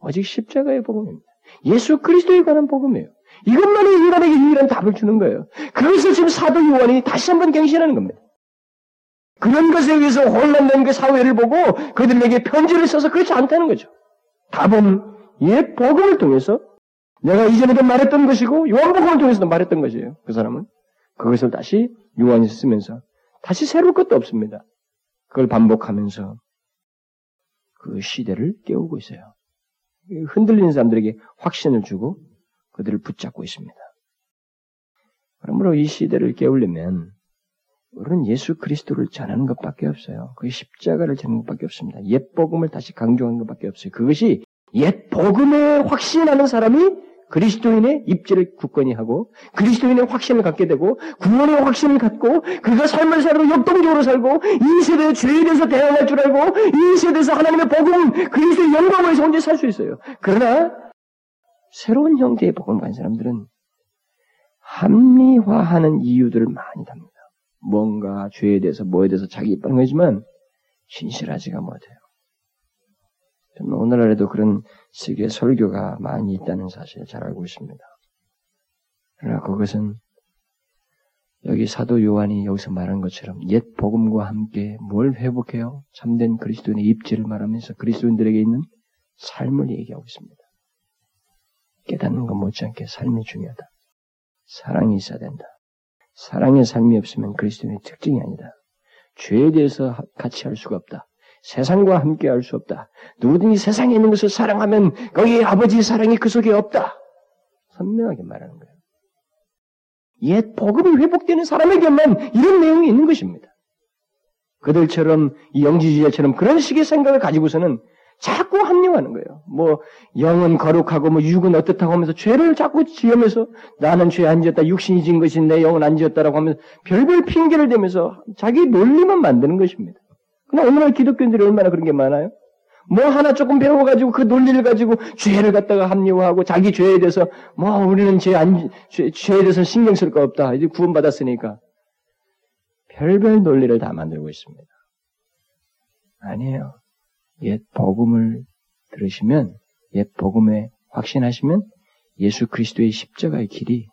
오직 십자가의 복음입니다. 예수 그리스도에 관한 복음이에요. 이것만이 인간에게 유일한 답을 주는 거예요. 그래서 지금 사도 요한이 다시 한번 갱신하는 겁니다. 그런 것에 의해서 혼란된 그 사회를 보고 그들에게 편지를 써서 그렇지 않다는 거죠. 답은 옛 복음을 통해서 내가 이전에도 말했던 것이고 요한복음을 통해서도 말했던 것이에요. 그 사람은 그것을 다시 요한이 쓰면서 다시 새로울 것도 없습니다. 그걸 반복하면서 그 시대를 깨우고 있어요. 흔들리는 사람들에게 확신을 주고 그들을 붙잡고 있습니다. 그러므로 이 시대를 깨우려면 우리는 예수 그리스도를 전하는 것밖에 없어요. 그 십자가를 전하는 것밖에 없습니다. 옛 복음을 다시 강조하는 것밖에 없어요. 그것이 옛 복음에 확신하는 사람이 그리스도인의 입지를 굳건히 하고 그리스도인의 확신을 갖게 되고 구원의 확신을 갖고 그가 삶을 살고 역동적으로 살고 이 세대의 죄에 대해서 대응할 줄 알고 이 세대에서 하나님의 복음 그리스도의 영광에서 혼자 살 수 있어요. 그러나 새로운 형태의 복음을 가진 사람들은 합리화하는 이유들을 많이 답니다. 뭔가 죄에 대해서 뭐에 대해서 자기 입하는 거지만 진실하지가 못해요. 저는 오늘날에도 그런 세계 설교가 많이 있다는 사실을 잘 알고 있습니다. 그러나 그것은 여기 사도 요한이 여기서 말한 것처럼 옛 복음과 함께 뭘 회복해요? 참된 그리스도인의 입지를 말하면서 그리스도인들에게 있는 삶을 얘기하고 있습니다. 깨닫는 것 못지않게 삶이 중요하다. 사랑이 있어야 된다. 사랑의 삶이 없으면 그리스도인의 특징이 아니다. 죄에 대해서 같이 할 수가 없다. 세상과 함께 할 수 없다. 누구든지 세상에 있는 것을 사랑하면 거기 아버지의 사랑이 그 속에 없다. 선명하게 말하는 거예요. 옛 복음이 회복되는 사람에게만 이런 내용이 있는 것입니다. 그들처럼 이 영지주의자처럼 그런 식의 생각을 가지고서는 자꾸 합리화하는 거예요. 뭐 영은 거룩하고 뭐 육은 어떻다고 하면서 죄를 자꾸 지으면서 나는 죄 안 지었다 육신이 진 것이 내 영은 안 지었다라고 하면서 별별 핑계를 대면서 자기 논리만 만드는 것입니다. 그러나 오늘날 기독교인들이 얼마나 그런 게 많아요? 뭐 하나 조금 배워가지고 그 논리를 가지고 죄를 갖다가 합리화하고 자기 죄에 대해서 뭐 우리는 죄 안, 죄, 죄에 대해서 신경 쓸 거 없다. 이제 구원받았으니까. 별별 논리를 다 만들고 있습니다. 아니에요. 옛 복음을 들으시면, 옛 복음에 확신하시면 예수 그리스도의 십자가의 길이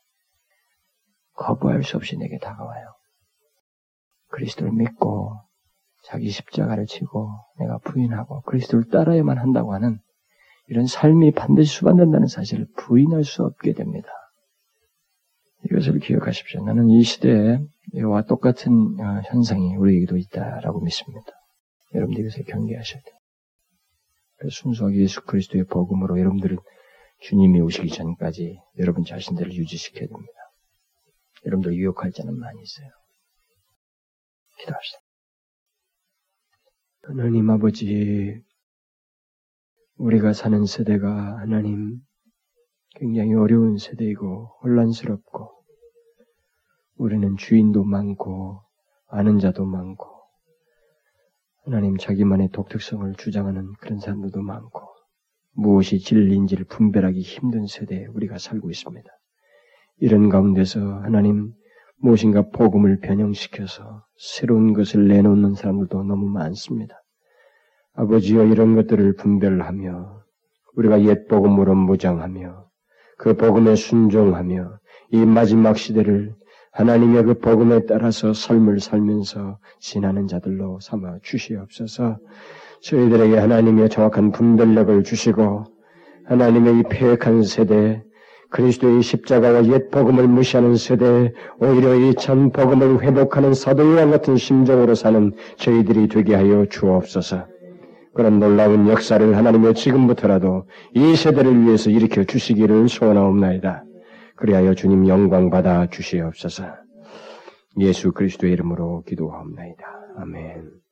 거부할 수 없이 내게 다가와요. 그리스도를 믿고 자기 십자가를 치고 내가 부인하고 그리스도를 따라야만 한다고 하는 이런 삶이 반드시 수반된다는 사실을 부인할 수 없게 됩니다. 이것을 기억하십시오. 나는 이 시대에 이와 똑같은 어, 현상이 우리에게도 있다라고 믿습니다. 여러분들 이것을 경계하셔야 돼요. 순수하게 예수 그리스도의 복음으로 여러분들은 주님이 오시기 전까지 여러분 자신들을 유지시켜야 됩니다. 여러분들 유혹할 자는 많이 있어요. 기도합시다. 하나님 아버지, 우리가 사는 세대가 하나님 굉장히 어려운 세대이고 혼란스럽고 우리는 주인도 많고 아는 자도 많고 하나님 자기만의 독특성을 주장하는 그런 사람들도 많고 무엇이 진리인지를 분별하기 힘든 세대에 우리가 살고 있습니다. 이런 가운데서 하나님 무엇인가 복음을 변형시켜서 새로운 것을 내놓는 사람들도 너무 많습니다. 아버지여 이런 것들을 분별하며 우리가 옛 복음으로 무장하며 그 복음에 순종하며 이 마지막 시대를 하나님의 그 복음에 따라서 삶을 살면서 지나는 자들로 삼아 주시옵소서. 저희들에게 하나님의 정확한 분별력을 주시고 하나님의 이 폐역한 세대 그리스도의 십자가와 옛 복음을 무시하는 세대, 오히려 이 참 복음을 회복하는 사도요한 같은 심정으로 사는 저희들이 되게 하여 주옵소서. 그런 놀라운 역사를 하나님의 지금부터라도 이 세대를 위해서 일으켜 주시기를 소원하옵나이다. 그리하여 주님 영광 받아 주시옵소서. 예수 그리스도의 이름으로 기도하옵나이다. 아멘.